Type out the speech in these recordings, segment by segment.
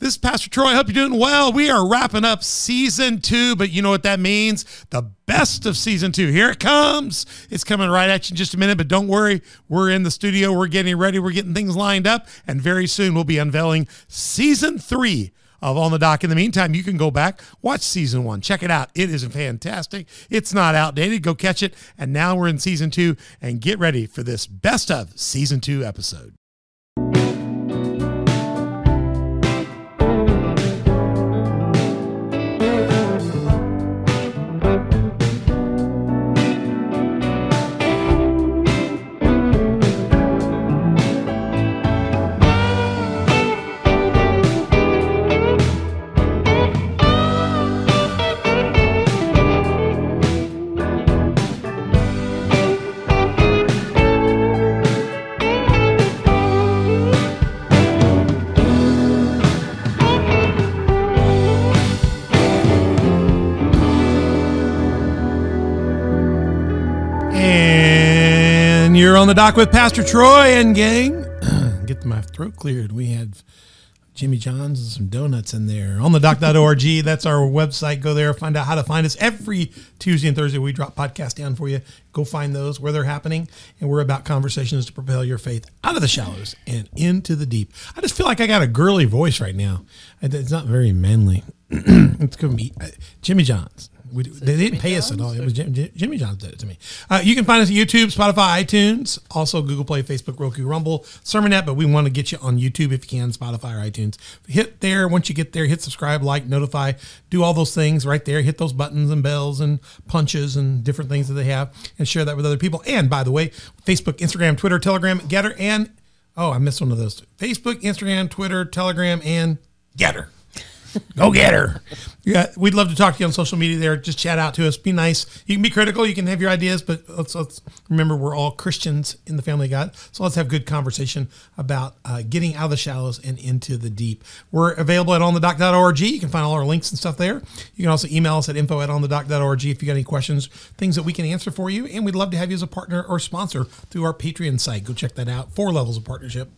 This is Pastor Troy. I hope you're doing well. We are wrapping up season two, but you know what that means? The best of season two. Here it comes. It's coming right at you in just a minute, but don't worry. We're in the studio. We're getting ready. We're getting things lined up. And very soon we'll be unveiling season three of On the Dock. In the meantime, you can go back, watch season one, check it out. It is fantastic. It's not outdated. Go catch it. And now we're in season two, and get ready for this best of season two episode. On the dock with Pastor Troy and gang. Get my throat cleared. We had Jimmy John's and some donuts in there. On the dock.org. That's our website. Go there, find out how to find us. Every Tuesday and Thursday, we drop podcasts down for you. Go find those where they're happening. And we're about conversations to propel your faith out of the shallows and into the deep. I just feel like I got a girly voice right now. It's not very manly. it's going to be Jimmy John's. We, they didn't pay us at all. It was Jim, Jim- Jimmy John did it to me. Uh, you can find us at YouTube, Spotify, iTunes, also Google Play, Facebook, Roku, Rumble, Sermonette. But we want to get you on YouTube if you can, Spotify or iTunes. Hit there. Once you get there, hit subscribe, like, notify, do all those things right there. Hit those buttons and bells and punches and different things that they have, and share that with other people. And by the way, Facebook, Instagram, Twitter, Telegram, GETTR, and oh, I missed one of those. Facebook, Instagram, Twitter, Telegram, and GETTR. Go get her. Yeah, we'd love to talk to you on social media there. Just chat out to us. Be nice. You can be critical. You can have your ideas, but let's, let's remember we're all Christians in the family of God. So let's have good conversation about uh, getting out of the shallows and into the deep. We're available at onthedock.org. You can find all our links and stuff there. You can also email us at info at onthedock.org if you got any questions, things that we can answer for you. And we'd love to have you as a partner or sponsor through our Patreon site. Go check that out. Four levels of partnership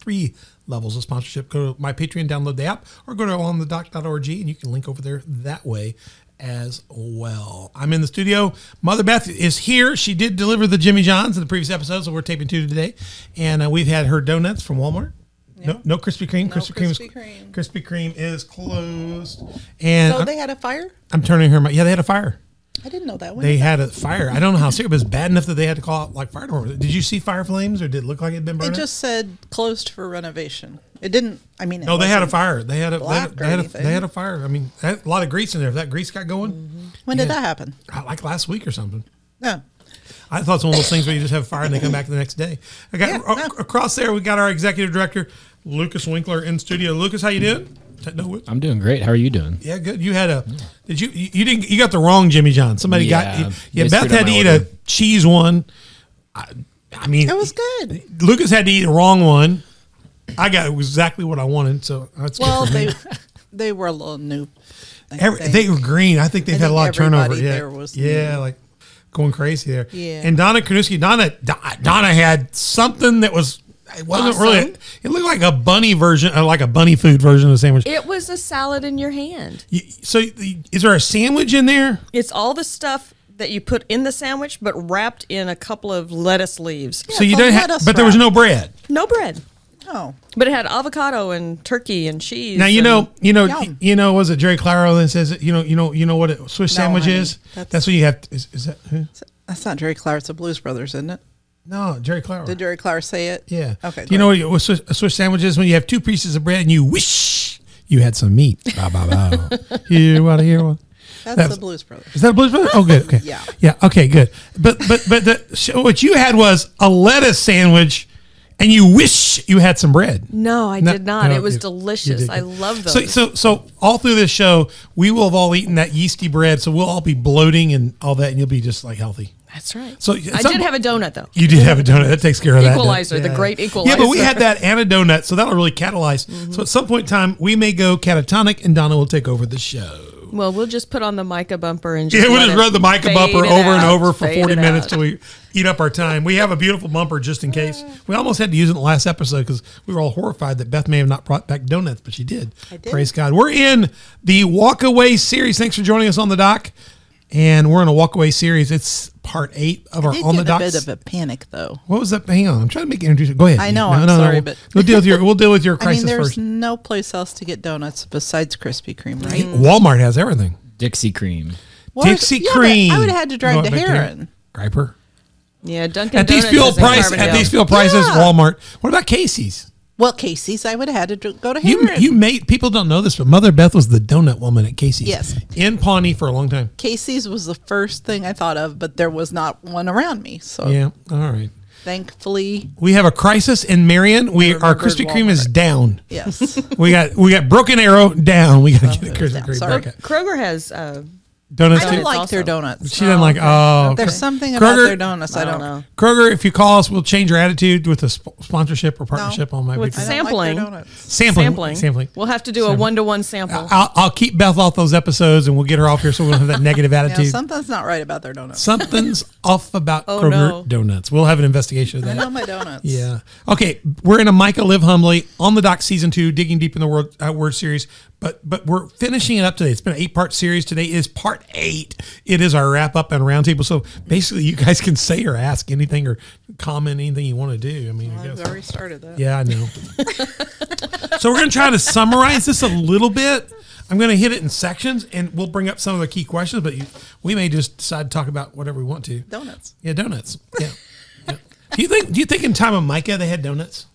three levels of sponsorship. Go to my Patreon, download the app, or go to onthedock.org and you can link over there that way as well. I'm in the studio. Mother Beth is here. She did deliver the Jimmy John's in the previous episode, so we're taping two today. And uh, we've had her donuts from Walmart. No, no Krispy Kreme. Krispy Kreme. is- Krispy Kreme. Krispy Kreme is closed. And So they had a fire? I'm turning her. Yeah, they had a fire. I didn't know that one. They had a fire. I don't know how serious, but it's bad enough that they had to call out like fire department. Did you see fire flames, or did it look like it had been burned? it just said closed for renovation. It didn't. I mean, it No, they had a fire. They had a they had, they had a, they had a fire. I mean, a lot of grease in there. If that grease got going, When did yeah. that happen? uh, like last week or something. No. I thought it's one of those things where you just have fire and they come back the next day. I got Yeah, no. across there. We got our executive director, Lucas Winkler, in studio. Lucas, how you doing? Techno Whip? I'm doing great. How are you doing? Yeah, good. You had a did you you you didn't you got the wrong Jimmy John. Somebody got Yeah, yeah. Beth had to eat order. a cheese one. I, I mean, It was good. Lucas had to eat the wrong one. I got exactly what I wanted, so that's good Well, for they they were a little new. Every, they were green. I think they've I had a lot of turnover. Yeah, there was yeah, new. like going crazy there. Yeah. And Donna Kanuski, Donna, Donna had something that was. It wasn't really. It looked like a bunny version, or like a bunny food version of the sandwich. It was a salad in your hand. You- so, is there a sandwich in there? It's all the stuff that you put in the sandwich, but wrapped in a couple of lettuce leaves. so you it's a didn't have, lettuce but there was no bread. No bread, Oh, but it had avocado and turkey and cheese. Now you know, you know, Yum. you know. Was it Jerry Clower that says, you know, you know, you know what a Swiss No, sandwich honey. is? That's, That's- what you have. Is, is that who? that's not Jerry Clark. It's the Blues Brothers, isn't it? No, Jerry Clower. Did Jerry Clark say it? Yeah. Okay. Do you know what a Swiss, a Swiss sandwich is? When you have two pieces of bread and you wish you had some meat. Bow, bow, bow. you want to hear one? That's that's- the Blues Brothers. Is that a Blues Brothers? Oh, good. Okay. Yeah. Yeah. Okay. Good. But but but the, so what you had was a lettuce sandwich, and you wish you had some bread. No, I No, did not. no, it was you- you delicious. did I love those. So so so all through this show, we will have all eaten that yeasty bread, so we'll all be bloating and all that, and you'll be just like healthy. That's right. So, I some- did have a donut though. You did have a donut. That takes care of that. doesn't it? Equalizer, the great equalizer. Yeah, but we had that and a donut, so that'll really catalyze. Mm-hmm. So at some point in time, we may go catatonic, and Donna will take over the show. Well, we'll just put on the Micah bumper and just Yeah, we'll just run the Micah fade bumper over and over for 40 minutes out. till we eat up our time. We have a beautiful bumper just in case. We almost had to use it in the last episode because we were all horrified that Beth may have not brought back donuts, but she did. I did. Praise God. We're in the Walkaway series. Thanks for joining us on the dock. And we're in a Walkaway series. It's part eight of our I did On the get a bit of a panic though. What was that? Hang on. I'm trying to make it introduce. Go ahead. I know, No, I'm no, no, sorry, we'll- but- we'll deal with your we'll deal with your I crisis mean, there's first. no place else to get donuts besides Krispy Kreme, right? Mm. Walmart has everything. Dixie cream. What? Dixie Yeah, cream. I would have had to drive to back. Herrin. Griper. Yeah, Dunkin' At these Donuts fuel is in price, at these fuel prices, Yeah. Walmart. What about Casey's? Well, Casey's, I would have had to dr- go to You Herrin. you made people don't know this, but Mother Beth was the donut woman at Casey's. Yes. in Pawnee for a long time. Casey's was the first thing I thought of, but there was not one around me. So Yeah, all right. thankfully, We have a crisis in Marion. We our remembered Krispy Kreme is Walmart. down. yes. We got we got Broken Arrow down. We got to get a Krispy. Kreme Sorry. back up. Kroger has uh, Donuts I don't like also. their donuts. She doesn't like. Oh, There's okay. something about Kroger- their donuts I I don't, don't know. Kroger, if you call us, we'll change your attitude with a sp- sponsorship or partnership on my With big Sampling. like sampling. sampling. Sampling. We'll have to do a Sampling. one to one sample. I'll, I'll keep Beth off those episodes, and we'll get her off here so we don't have that negative Yeah, attitude. something's not right about their donuts. Something's off about Oh, Kroger no. donuts. We'll have an investigation of I that. know my donuts. Yeah. Okay. We're in a Micah Live Humbly on the dock season two, digging deep in the word uh, word series. But but we're finishing it up today. It's been an eight part series. Today is part eight. It is our wrap up and roundtable. So basically, you guys can say or ask anything or comment anything you want to do. I mean, I I've already started that. Yeah, I know. so we're going to try to summarize this a little bit. I'm going to hit it in sections, and we'll bring up some of the key questions. But you, we may just decide to talk about whatever we want to. Donuts. Yeah, donuts. Yeah. yeah. Do you think? Do you think in time of Micah they had donuts?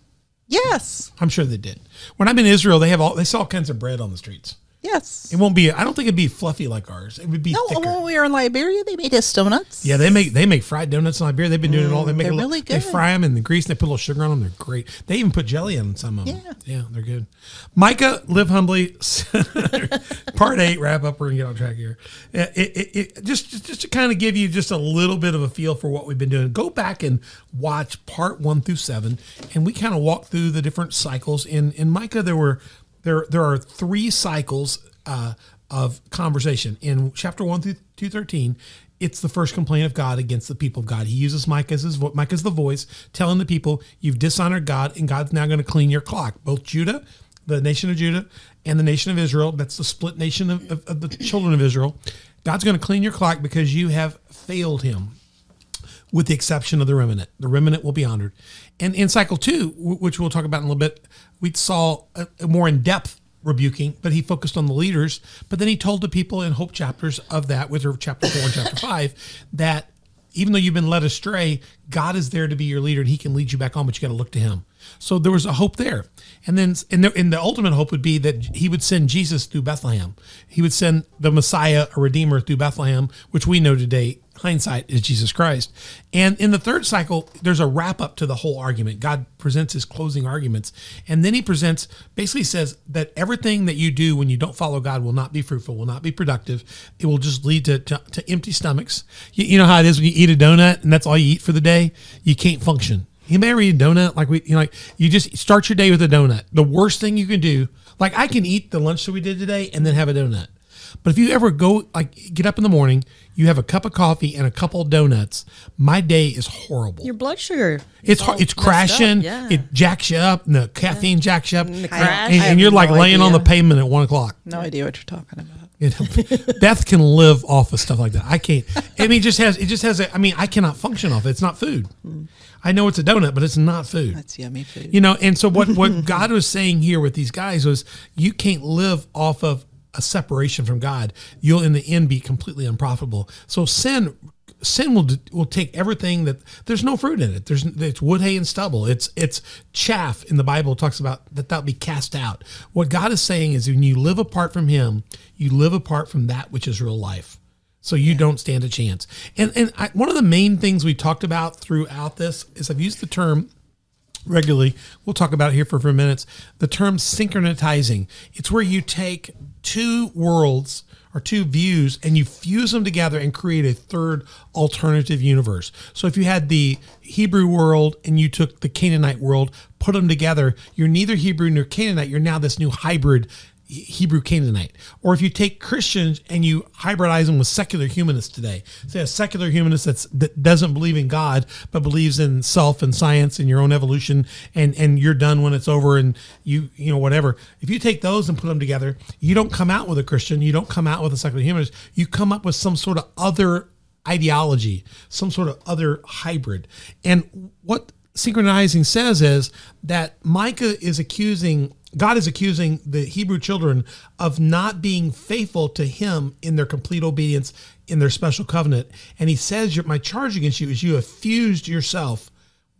Yes. I'm sure they did. When I'm in Israel, they have all they sell all kinds of bread on the streets. Yes. It won't be. I don't think it'd be fluffy like ours. It would be No, thicker. when we were in Liberia, they made us donuts. Yeah, they make they make fried donuts in Liberia. They've been doing it all. They mm, make they're a little, really good. They fry them in the grease and they put a little sugar on them. They're great. They even put jelly on some of them. Yeah. yeah, they're good. Micah, live humbly. Part eight wrap up. We're gonna get on track here. It, it, it, just just just to kind of give you just a little bit of a feel for what we've been doing. Go back and watch part one through seven, and we kind of walk through the different cycles. In in Micah, there were there there are three cycles uh, of conversation in chapter one through two thirteen. It's the first complaint of God against the people of God. He uses Micah as his as the voice, telling the people, "You've dishonored God, and God's now going to clean your clock." Both Judah, the nation of Judah, and the nation of Israel. That's the split nation of, of, of the children of Israel. God's going to clean your clock because you have failed Him with the exception of the remnant. The remnant will be honored. And in cycle two, which we'll talk about in a little bit, we saw a, more in depth rebuking, but he focused on the leaders. But then he told the people in hope chapters of that, with chapter four and chapter five, that even though you've been led astray, God is there to be your leader and he can lead you back on, but you got to look to him. So there was a hope there. And then and the, and the ultimate hope would be that he would send Jesus through Bethlehem. He would send the Messiah, a Redeemer through Bethlehem, which we know today, hindsight, is Jesus Christ. And in the third cycle, there's a wrap up to the whole argument. God presents his closing arguments. And then he presents, basically says that everything that you do when you don't follow God will not be fruitful, will not be productive. It will just lead to, to, to empty stomachs. You, you know how it is when you eat a donut and that's all you eat for the day? You can't function. You may eat a donut like we, you know, like you just start your day with a donut. The worst thing you can do, like I can eat the lunch that we did today and then have a donut. But if you ever go, like, get up in the morning, you have a cup of coffee and a couple of donuts. My day is horrible. Your blood sugar. it's hard, it's crashing. Yeah. It jacks you up. And the caffeine jacks you up, and, the crash. and I have you're like no laying on the pavement at one o'clock. No idea what you're talking about. You know, Beth can live off of stuff like that. I can't. I mean, it just has. It just has. A, I mean, I cannot function off it. It's not food. Mm. I know it's a donut, but it's not food. That's yummy food. You know, and so what what God was saying here with these guys was you can't live off of a separation from God. You'll in the end be completely unprofitable. So sin sin will will take everything that there's no fruit in it. There's it's wood, hay, and stubble. It's it's chaff in the Bible talks about that that'll be cast out. What God is saying is when you live apart from Him, you live apart from that which is real life. So you don't stand a chance. And and I, one of the main things we talked about throughout this is I've used the term regularly. We'll talk about here for a few minutes. The term synchronizing. It's where you take two worlds or two views and you fuse them together and create a third alternative universe. So if you had the Hebrew world and you took the Canaanite world, put them together, you're neither Hebrew nor Canaanite. You're now this new hybrid Hebrew Canaanite. Or if you take Christians and you hybridize them with secular humanists today, say a secular humanist that's, that doesn't believe in God, but believes in self and science and your own evolution and, and you're done when it's over and you, you know, whatever. If you take those and put them together, you don't come out with a Christian, you don't come out with a secular humanist, you come up with some sort of other ideology, some sort of other hybrid. And what synchronizing says is that Micah is accusing God is accusing the Hebrew children of not being faithful to him in their complete obedience in their special covenant. And he says, My charge against you is you have fused yourself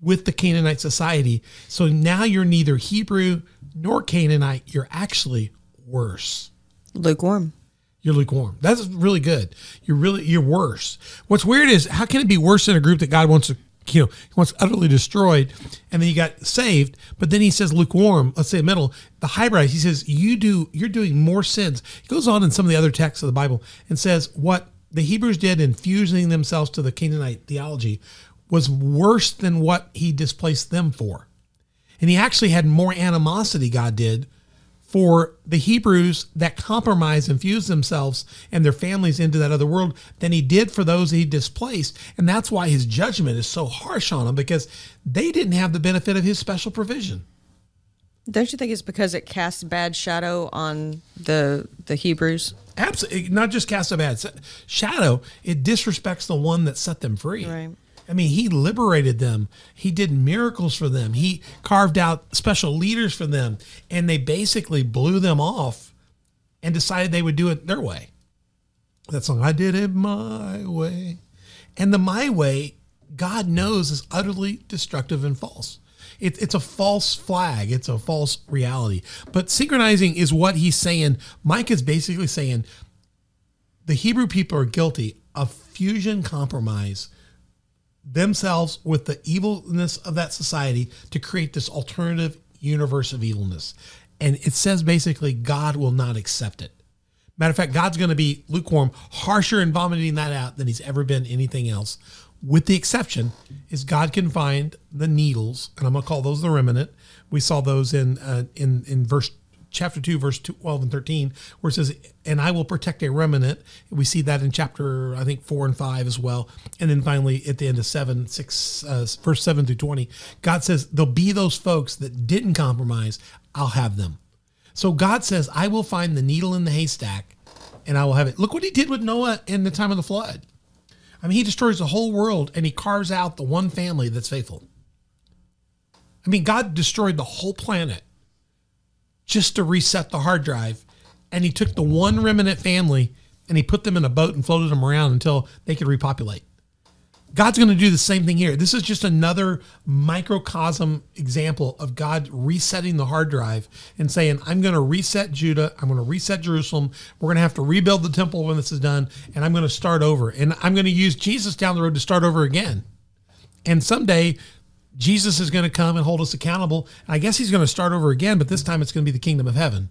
with the Canaanite society. So now you're neither Hebrew nor Canaanite. You're actually worse. Lukewarm. You're lukewarm. That's really good. You're really you're worse. What's weird is how can it be worse in a group that God wants to you know, he wants utterly destroyed, and then he got saved. But then he says lukewarm. Let's say middle, the hybrid. He says you do. You're doing more sins. He goes on in some of the other texts of the Bible and says what the Hebrews did in fusing themselves to the Canaanite theology was worse than what he displaced them for. And he actually had more animosity. God did for the Hebrews that compromise and fuse themselves and their families into that other world than he did for those he displaced. And that's why his judgment is so harsh on them because they didn't have the benefit of his special provision. Don't you think it's because it casts bad shadow on the the Hebrews? Absolutely, not just casts a bad shadow. It disrespects the one that set them free. Right. I mean, he liberated them. He did miracles for them. He carved out special leaders for them. And they basically blew them off and decided they would do it their way. That song, I did it my way. And the my way, God knows, is utterly destructive and false. It, it's a false flag. It's a false reality. But synchronizing is what he's saying. Mike is basically saying the Hebrew people are guilty of fusion compromise themselves with the evilness of that society to create this alternative universe of evilness. And it says basically God will not accept it. Matter of fact, God's going to be lukewarm, harsher in vomiting that out than he's ever been anything else. With the exception is God can find the needles, and I'm going to call those the remnant. We saw those in uh, in in verse chapter 2, verse 12 and 13, where it says, And I will protect a remnant. We see that in chapter, I think, 4 and 5 as well. And then finally, at the end of 7, 6, uh, verse 7 through 20, God says, There'll be those folks that didn't compromise. I'll have them. So God says, I will find the needle in the haystack and I will have it. Look what he did with Noah in the time of the flood. I mean, he destroys the whole world and he carves out the one family that's faithful. I mean, God destroyed the whole planet just to reset the hard drive. And he took the one remnant family and he put them in a boat and floated them around until they could repopulate. God's going to do the same thing here. This is just another microcosm example of God resetting the hard drive and saying, I'm going to reset Judah. I'm going to reset Jerusalem. We're going to have to rebuild the temple when this is done. And I'm going to start over. And I'm going to use Jesus down the road to start over again. And someday Jesus is going to come and hold us accountable. I guess he's going to start over again, but this time it's going to be the kingdom of heaven.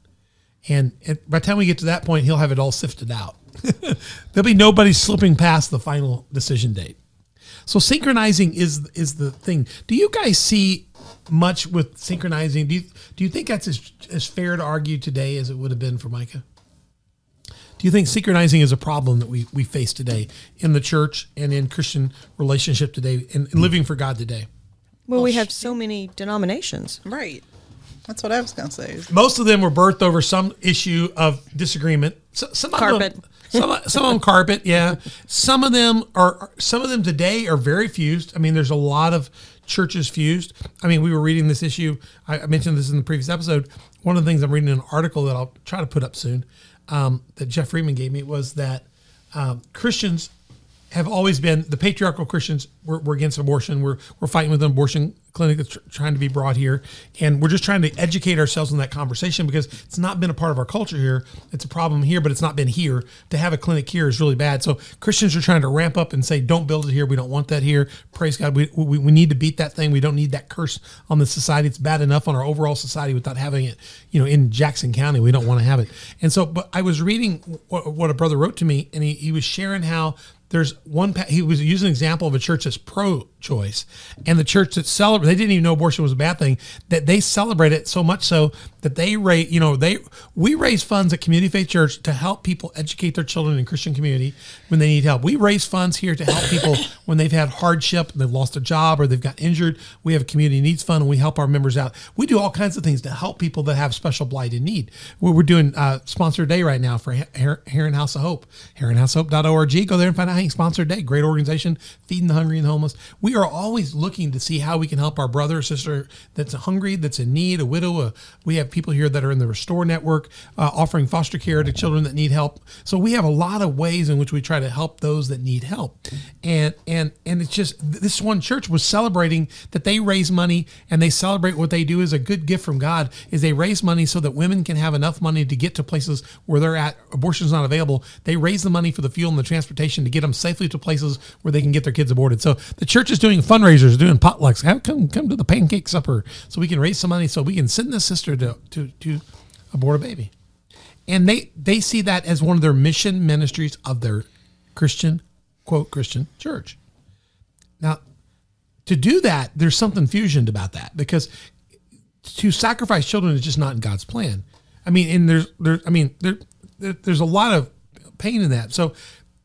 And by the time we get to that point, he'll have it all sifted out. There'll be nobody slipping past the final decision date. So synchronizing is is the thing. Do you guys see much with synchronizing? Do you do you think that's as, as fair to argue today as it would have been for Micah? Do you think synchronizing is a problem that we, we face today in the church and in Christian relationship today and living for God today? Well, we have so many denominations. Right. That's what I was going to say. Most of them were birthed over some issue of disagreement. So, some carpet. Of them, some, some of them carpet, yeah. Some of them are. Some of them today are very fused. I mean, there's a lot of churches fused. I mean, we were reading this issue. I mentioned this in the previous episode. One of the things I'm reading in an article that I'll try to put up soon um, that Jeff Freeman gave me was that um, Christians have always been the patriarchal Christians. We're, we're against abortion. We're we're fighting with an abortion clinic that's tr- trying to be brought here, and we're just trying to educate ourselves in that conversation because it's not been a part of our culture here. It's a problem here, but it's not been here. To have a clinic here is really bad. So Christians are trying to ramp up and say, "Don't build it here. We don't want that here." Praise God. We we, we need to beat that thing. We don't need that curse on the society. It's bad enough on our overall society without having it. You know, in Jackson County, we don't want to have it. And so, but I was reading what, what a brother wrote to me, and he, he was sharing how there's one he was using an example of a church that's pro choice. And the church that celebrate they didn't even know abortion was a bad thing that they celebrate it so much so that they raise you know they we raise funds at community faith church to help people educate their children in christian community when they need help. We raise funds here to help people when they've had hardship they've lost a job or they've got injured. We have a community needs fund and we help our members out. We do all kinds of things to help people that have special blight and need. We're, doing uh sponsored day right now for Her- Herrin house of hope. Herrinhousehope.org go there and find out how you sponsor day. Great organization feeding the hungry and the homeless. We are always looking to see how we can help our brother or sister that's hungry that's in need a widow a, we have people here that are in the Restore Network uh, offering foster care to children that need help. So we have a lot of ways in which we try to help those that need help. And and and it's just this one church was celebrating that they raise money and they celebrate what they do as a good gift from God is they raise money so that women can have enough money to get to places where they're at abortion is not available. They raise the money for the fuel and the transportation to get them safely to places where they can get their kids aborted. So the church is doing fundraisers, doing potlucks. Have come come to the pancake supper so we can raise some money so we can send this sister to to to abort a baby. And they they see that as one of their mission ministries of their Christian quote Christian church. Now, to do that, there's something fusioned about that because to sacrifice children is just not in God's plan. I mean, and there's there I mean there, there there's a lot of pain in that. So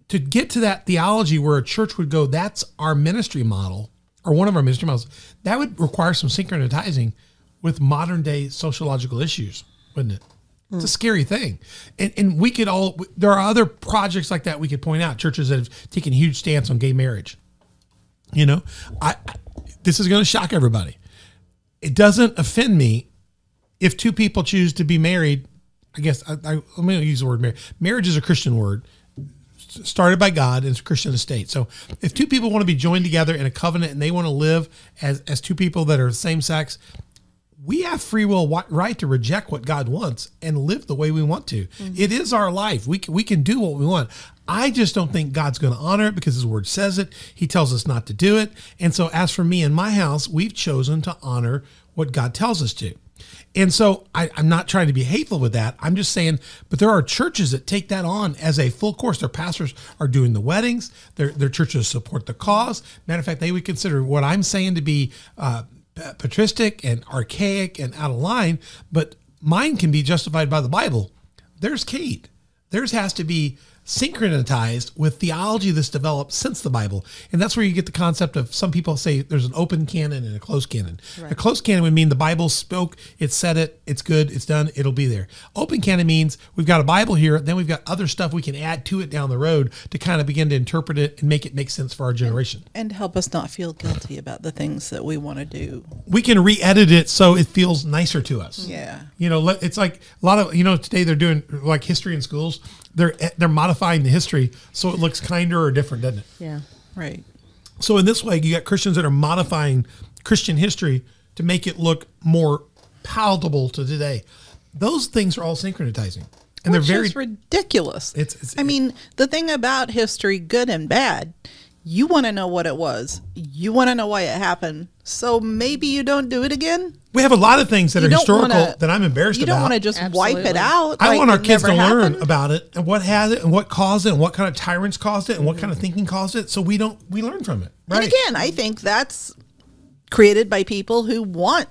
to get to that theology where a church would go, that's our ministry model or one of our ministry models, that would require some synchronizing with modern day sociological issues, wouldn't it? It's a hmm. scary thing. And, and we could all, there are other projects like that we could point out, churches that have taken a huge stance on gay marriage. You know, I, I this is going to shock everybody. It doesn't offend me if two people choose to be married. I guess I, I, let me use the word marriage. Marriage is a Christian word started by God and it's a Christian estate. So if two people want to be joined together in a covenant and they want to live as, as two people that are same sex, we have free will right to reject what God wants and live the way we want to. Mm-hmm. It is our life. We can, we can do what we want. I just don't think God's going to honor it because His Word says it. He tells us not to do it. And so, as for me and my house, we've chosen to honor what God tells us to. And so I, am not trying to be hateful with that. I'm just saying, but there are churches that take that on as a full course. Their pastors are doing the weddings. Their their churches support the cause. Matter of fact, they would consider what I'm saying to be uh, patristic and archaic and out of line, but mine can be justified by the Bible. There's Kate. Theirs has to be synchronized with theology that's developed since the Bible. And that's where you get the concept of some people say there's an open canon and a closed canon. Right. A closed canon would mean the Bible spoke, it said it, it's good, it's done, it'll be there. Open canon means we've got a Bible here, then we've got other stuff we can add to it down the road to kind of begin to interpret it and make it make sense for our generation. And help us not feel guilty about the things that we want to do. We can re edit it so it feels nicer to us. Yeah. You know, it's like a lot of, you know, today they're doing like history in schools they're they're modifying the history so it looks kinder or different, doesn't it? Yeah. Right. So in this way, you got Christians that are modifying Christian history to make it look more palatable to today. Those things are all synchronizing. And Which they're very ridiculous. It's, it's I mean, the thing about history, good and bad, you want to know what it was. You want to know why it happened. So maybe you don't do it again. We have a lot of things that you are historical wanna, that I'm embarrassed about. You don't want to just Absolutely. wipe it out. I like want our kids to happened. learn about it and what has it and what caused it and what kind of tyrants caused it and what kind of thinking caused it. So we don't we learn from it. Right. And again, I think that's created by people who want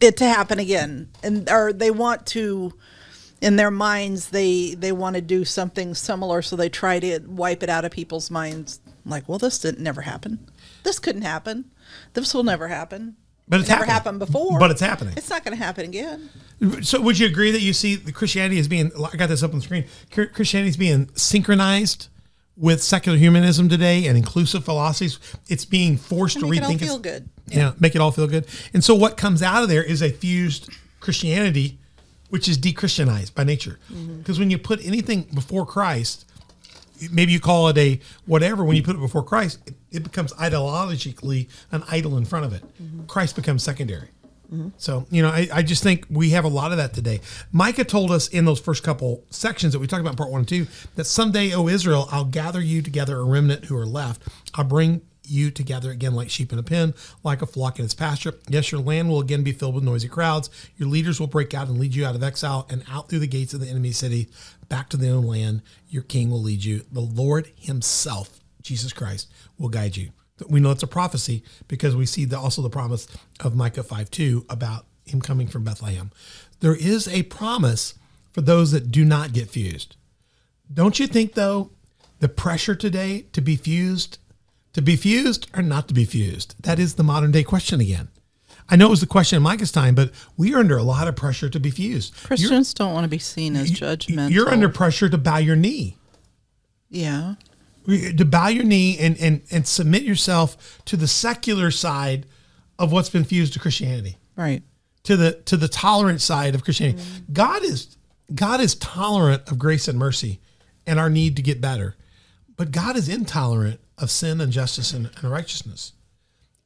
it to happen again, and or they want to in their minds they they want to do something similar so they try to wipe it out of people's minds. Like well this didn't never happen. This couldn't happen. This will never happen. But it's it never happened. happened before. But it's happening. It's not going to happen again. So would you agree that you see the christianity is being i got this up on the screen christianity is being synchronized with secular humanism today and inclusive philosophies? It's being forced to rethink it all feel good. Yeah. yeah make it all feel good. And so what comes out of there is a fused christianity which is de-Christianized by nature. Because mm-hmm. when you put anything before Christ, maybe you call it a whatever. When you put it before Christ, it, it becomes ideologically an idol in front of it. Mm-hmm. Christ becomes secondary. Mm-hmm. So, you know, I, I, just think we have a lot of that today. Micah told us in those first couple sections that we talked about part one and two that someday, O Israel, I'll gather you together, a remnant who are left. I'll bring you together again like sheep in a pen, like a flock in its pasture. Yes, your land will again be filled with noisy crowds. Your leaders will break out and lead you out of exile and out through the gates of the enemy city, back to the own land. Your king will lead you. The Lord Himself, Jesus Christ, will guide you. We know it's a prophecy because we see the, also the promise of Micah 5 2 about him coming from Bethlehem. There is a promise for those that do not get fused. Don't you think, though, the pressure today to be fused, to be fused or not to be fused? That is the modern day question again. I know it was the question in Micah's time, but we are under a lot of pressure to be fused. You're- Christians don't want to be seen as judgmental. You're under pressure to bow your knee yeah. to bow your knee and, and, and submit yourself to the secular side of what's been fused to Christianity, Right. to the to the tolerant side of Christianity. Mm-hmm. God is God is tolerant of grace and mercy and our need to get better. But God is intolerant of sin and justice and, righteousness.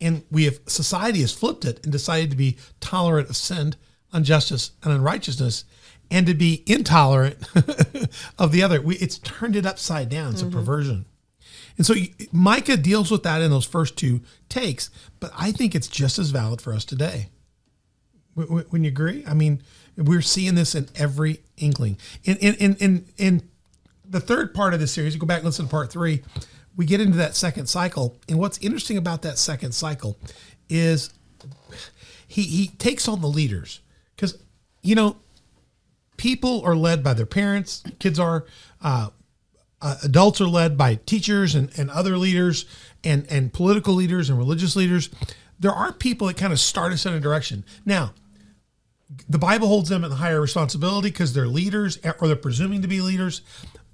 And we have society has flipped it and decided to be tolerant of sin, injustice, and unrighteousness, and to be intolerant of the other. We, it's turned it upside down. It's a mm-hmm. perversion. And so Micah deals with that in those first two takes, but I think it's just as valid for us today. Wouldn't you agree? I mean, we're seeing this in every inkling. In in in in, in the third part of the series, you go back and listen to part three, we get into that second cycle. And what's interesting about that second cycle is he he takes on the leaders because you know people are led by their parents, kids are. Uh, uh, adults are led by teachers and, and other leaders and, and political leaders and religious leaders. There are people that kind of start us in a direction. Now, the Bible holds them in higher responsibility because they're leaders or they're presuming to be leaders.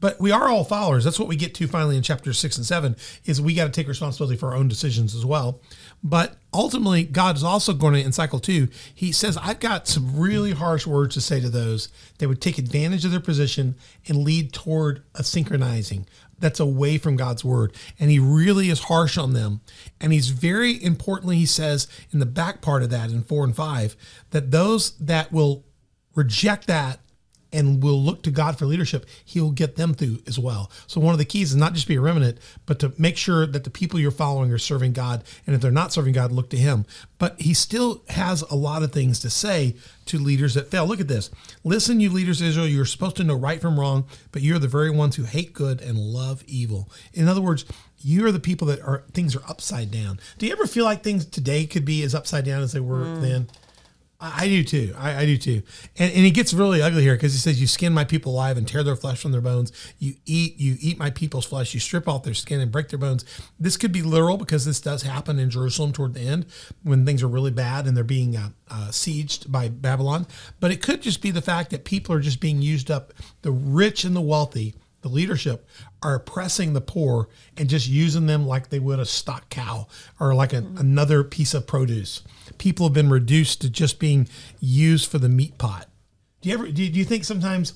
But we are all followers. That's what we get to finally in chapter six and seven is we got to take responsibility for our own decisions as well. But ultimately, God is also going to in cycle two. He says, "I've got some really harsh words to say to those that would take advantage of their position and lead toward a synchronizing that's away from God's word." And He really is harsh on them. And He's very importantly, He says in the back part of that in four and five that those that will reject that and will look to God for leadership, he will get them through as well. So one of the keys is not just be a remnant, but to make sure that the people you're following are serving God. And if they're not serving God, look to him. But he still has a lot of things to say to leaders that fail. Look at this. Listen, you leaders of Israel, you're supposed to know right from wrong, but you're the very ones who hate good and love evil. In other words, you are the people that are things are upside down. Do you ever feel like things today could be as upside down as they were mm. then? I do too. I, I do too. And, and he gets really ugly here because he says, "You skin my people alive and tear their flesh from their bones. You eat, you eat my people's flesh. You strip off their skin and break their bones." This could be literal because this does happen in Jerusalem toward the end when things are really bad and they're being uh, uh, sieged by Babylon. But it could just be the fact that people are just being used up. The rich and the wealthy, the leadership, are oppressing the poor and just using them like they would a stock cow or like a, another piece of produce. People have been reduced to just being used for the meat pot. Do you ever do you, think sometimes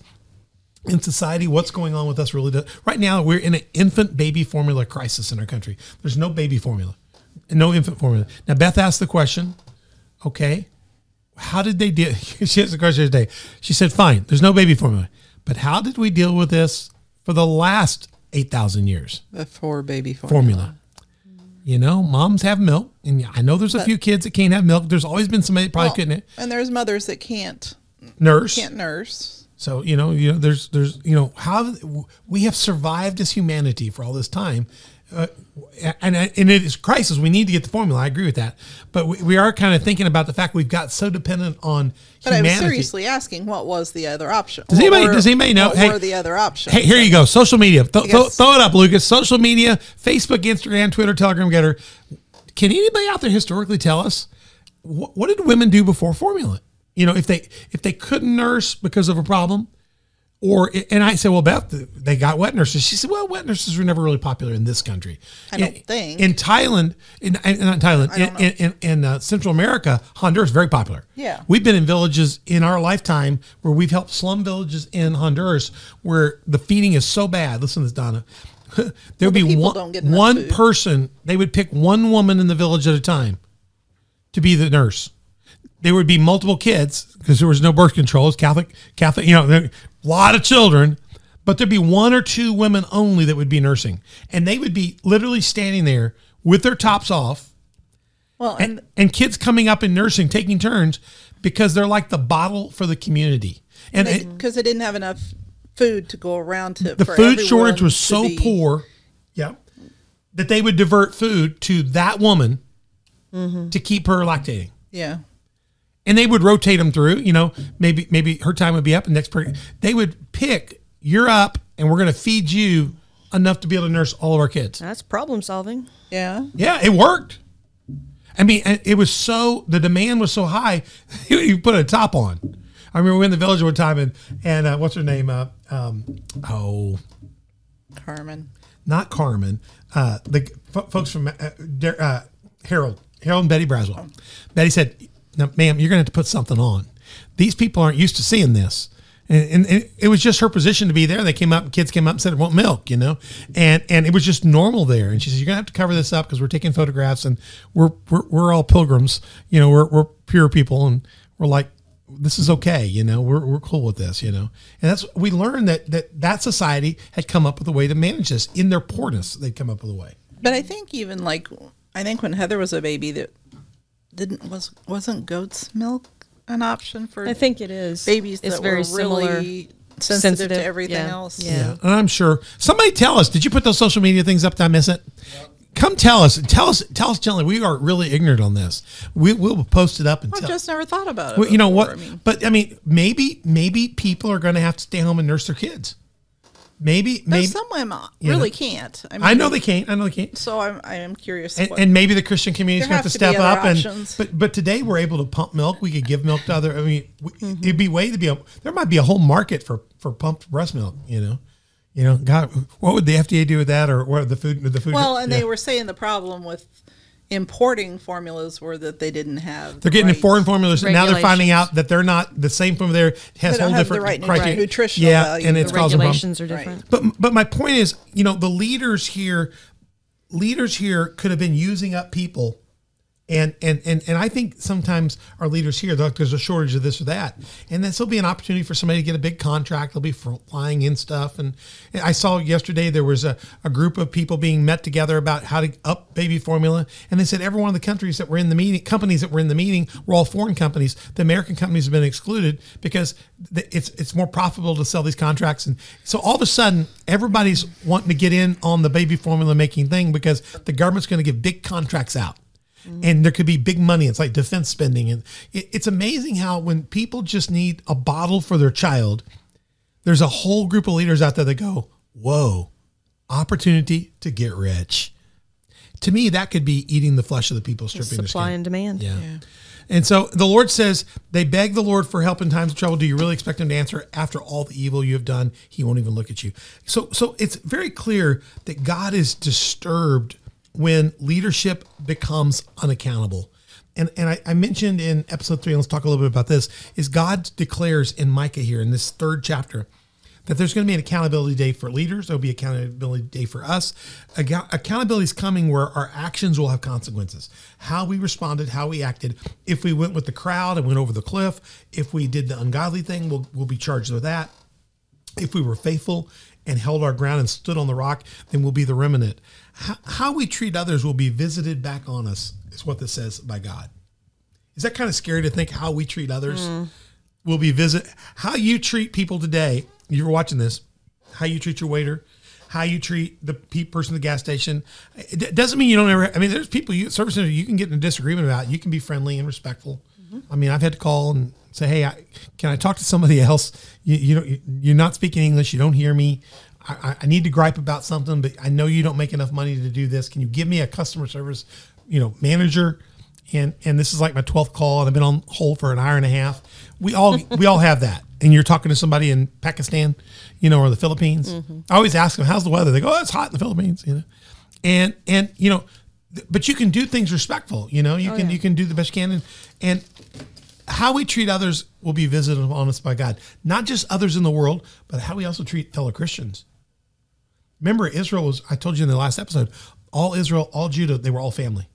in society what's going on with us really does right now we're in an infant baby formula crisis in our country. There's no baby formula. No infant formula. Now Beth asked the question, okay, how did they deal? She asked the question today. She said, "Fine, there's no baby formula, but how did we deal with this for the last eight thousand years?" Before baby formula. Formula. You know, moms have milk, and I know there's a few kids that can't have milk. There's always been somebody that probably Well, couldn't and there's mothers that can't nurse. can't nurse. So you know, you know, there's there's you know how we have survived as humanity for all this time, uh, and and it is crisis. We need to get the formula. I agree with that, but we, we are kind of thinking about the fact we've got so dependent on But I was humanity. seriously asking what was the other option. Does anybody- were- does anybody know- What hey- were the other options? Hey, here you go. Social media. Th- th- throw it up, Lucas. Social media: Facebook, Instagram, Twitter, Telegram, GETTR. Can anybody out there historically tell us what, what did women do before formula? You know, if they if they couldn't nurse because of a problem, or and I said, well, Beth, they got wet nurses. She said, well, wet nurses were never really popular in this country. I don't in, think. in Thailand, in, in not Thailand, in, in, in, in uh, Central America, Honduras very popular. Yeah. we've been in villages in our lifetime where we've helped slum villages in Honduras where the feeding is so bad. Listen to this, Donna. there would the be one, one food. person. They would pick one woman in the village at a time to be the nurse. There would be multiple kids because there was no birth control. It's Catholic, Catholic, you know, a lot of children, but there'd be one or two women only that would be nursing, and they would be literally standing there with their tops off, Well, and and, and kids coming up in nursing, taking turns because they're like the bottle for the community. And because they, didn't have enough food to go around to the food shortage was so be- poor. Yeah. that they would divert food to that woman mm-hmm. to keep her lactating. Yeah. And they would rotate them through, you know, maybe maybe her time would be up and next per they would pick you're up and we're going to feed you enough to be able to nurse all of our kids. That's problem solving. Yeah. Yeah, it worked. I mean, it was so the demand was so high, you put a top on. I remember we were in the village one time, and and uh, what's her name? Uh, um, oh, Carmen. not Carmen. Uh, the f- folks from uh, Der- uh, Harold, Harold and Betty Braswell. Betty said, "Now, ma'am, you're going to have to put something on. These people aren't used to seeing this." And, and, it was just her position to be there. They came up, kids came up and said, "I want milk," you know, and and it was just normal there. And she said, "You're gonna have to cover this up because we're taking photographs and we're we're, we're all pilgrims, you know, we're we're pure people, and we're like, this is okay, you know, we're we're cool with this, you know." And that's we learned that that that society had come up with a way to manage this in their poorness. They'd come up with a way. But I think even like I think when Heather was a baby that didn't was wasn't goat's milk an option for I think it is. babies it's that very were similar. really sensitive, sensitive, to everything yeah. else. Yeah. Yeah, and I'm sure somebody tell us. Did you put those social media things up? Did I miss it? Come tell us. Tell us. Tell us gently. We are really ignorant on this. We will post it up and I've tell. just never thought about it. Well, you know what? I mean, but I mean, maybe maybe people are going to have to stay home and nurse their kids. Maybe maybe. some women really know. can't. I, mean, I know they can't. I know they can't. So I'm I am curious. And, and maybe the Christian community is There going to have to step up. And but but today we're able to pump milk. We could give milk to other. I mean, we, Mm-hmm. it'd be way to be. A, there might be a whole market for for pumped breast milk. You know, you know. God, what would the FDA do with that, or what the food? The food. well, and yeah. they were saying the problem with importing formulas were that they didn't have. They're getting the right- foreign formulas, and now they're finding out that they're not the same formula. There has They whole have the different right nutri- criteria. nutritional yeah, value. and it's The causing problems. Regulations are Right. different. But but my point is, you know, the leaders here, leaders here could have been using up people, and and and and I think sometimes our leaders here, there's a shortage of this or that, and this will be an opportunity for somebody to get a big contract. They'll be flying in stuff, and I saw yesterday there was a, a group of people being met together about how to up baby formula, and they said every one of the countries that were in the meeting, companies that were in the meeting, were all foreign companies. The American companies have been excluded because it's it's more profitable to sell these contracts, and so all of a sudden everybody's wanting to get in on the baby formula making thing because the government's going to give big contracts out Mm-hmm. and there could be big money. It's like defense spending, and it, it's amazing how when people just need a bottle for their child, there's a whole group of leaders out there that go, "Whoa, opportunity to get rich." To me, that could be eating the flesh of the people, stripping the Supply skin. and demand. Yeah. And so the Lord says, they beg the Lord for help in times of trouble. Do you really expect him to answer after all the evil you have done? He won't even look at you. So so it's very clear that God is disturbed when leadership becomes unaccountable. And and I, I mentioned in episode three, let's talk a little bit about this, is God declares in Micah here in this third chapter that there's going to be an accountability day for leaders. There'll be accountability day for us. Accountability is coming where our actions will have consequences. How we responded, how we acted. If we went with the crowd and went over the cliff, if we did the ungodly thing, we'll, we'll be charged with that. If we were faithful and held our ground and stood on the rock, then we'll be the remnant. How, how we treat others will be visited back on us, is what this says by God. Is that kind of scary to think how we treat others hmm. will be visit how you treat people today? You're watching this, how you treat your waiter, how you treat the pe- person at the gas station. It doesn't mean you don't ever. I mean, there's people you service center you can get in a disagreement about. You can be friendly and respectful. Mm-hmm. I mean, I've had to call and say, "Hey, I, can I talk to somebody else? You, you don't. You're not speaking English. You don't hear me. I, I- need to gripe about something, but I know you don't make enough money to do this. Can you give me a customer service, you know, manager?" and and this is like my 12th call and i've been on hold for an hour and a half we all we all have that and you're talking to somebody in pakistan you know or the philippines mm-hmm. i always ask them how's the weather they go oh it's hot in the philippines you know and and you know but you can do things respectful you know you oh, can you can do the best you can and, and how we treat others will be visited on us by god not just others in the world but how we also treat fellow christians remember israel was i told you in the last episode all israel all judah they were all family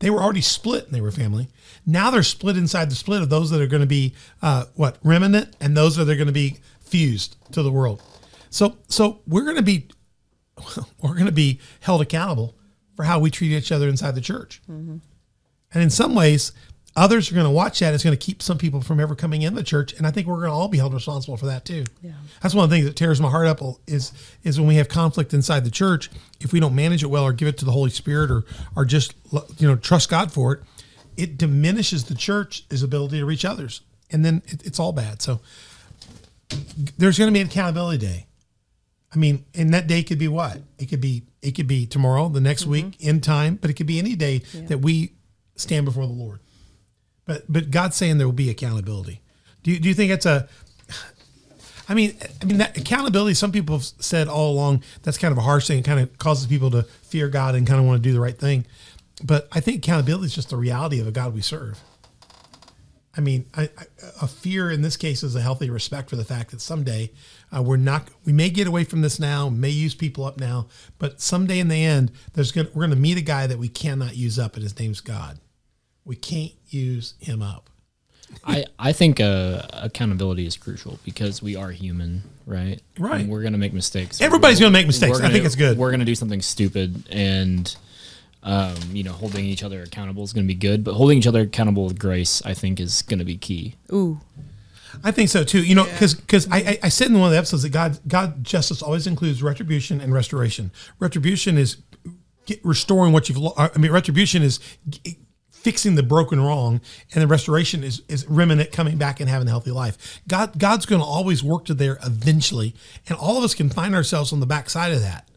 they were already split and they were family. Now they're split inside the split of those that are going to be uh, what remnant and those that are going to be fused to the world. So so we're going to be we're going to be held accountable for how we treat each other inside the church. And in some ways, others are going to watch that. It's going to keep some people from ever coming in the church, and I think we're going to all be held responsible for that too. Yeah. That's one of the things that tears my heart up is is when we have conflict inside the church. If we don't manage it well, or give it to the Holy Spirit, or or just you know trust God for it, it diminishes the church's ability to reach others, and then it, it's all bad. So there's going to be an accountability day. I mean, and that day could be what? It could be it could be tomorrow, the next mm-hmm. week, in time, but it could be any day that we stand before the Lord. But but God's saying there will be accountability. Do you, do you think it's a I mean, I mean that accountability. Some people have said all along that's kind of a harsh thing. It kind of causes people to fear God and kind of want to do the right thing. But I think accountability is just the reality of a God we serve. I mean, I, I, a fear in this case is a healthy respect for the fact that someday uh, we're not. We may get away from this now, may use people up now, but someday in the end, there's gonna, we're going to meet a guy that we cannot use up, and his name's God. We can't use him up. I, I think uh, accountability is crucial because we are human, right? Right. And we're going to make mistakes. Everybody's gonna make mistakes. We're I think it's good. We're going to do something stupid, and um, you know, holding each other accountable is going to be good. But holding each other accountable with grace, I think, is going to be key. Ooh. I think so too. You know, because I, I I said in one of the episodes that God God justice always includes retribution and restoration. Retribution is get, restoring what you've. lo- I mean, retribution is g- fixing the broken wrong, and the restoration is is remnant coming back and having a healthy life. God God's going to always work to there eventually, and all of us can find ourselves on the backside of that,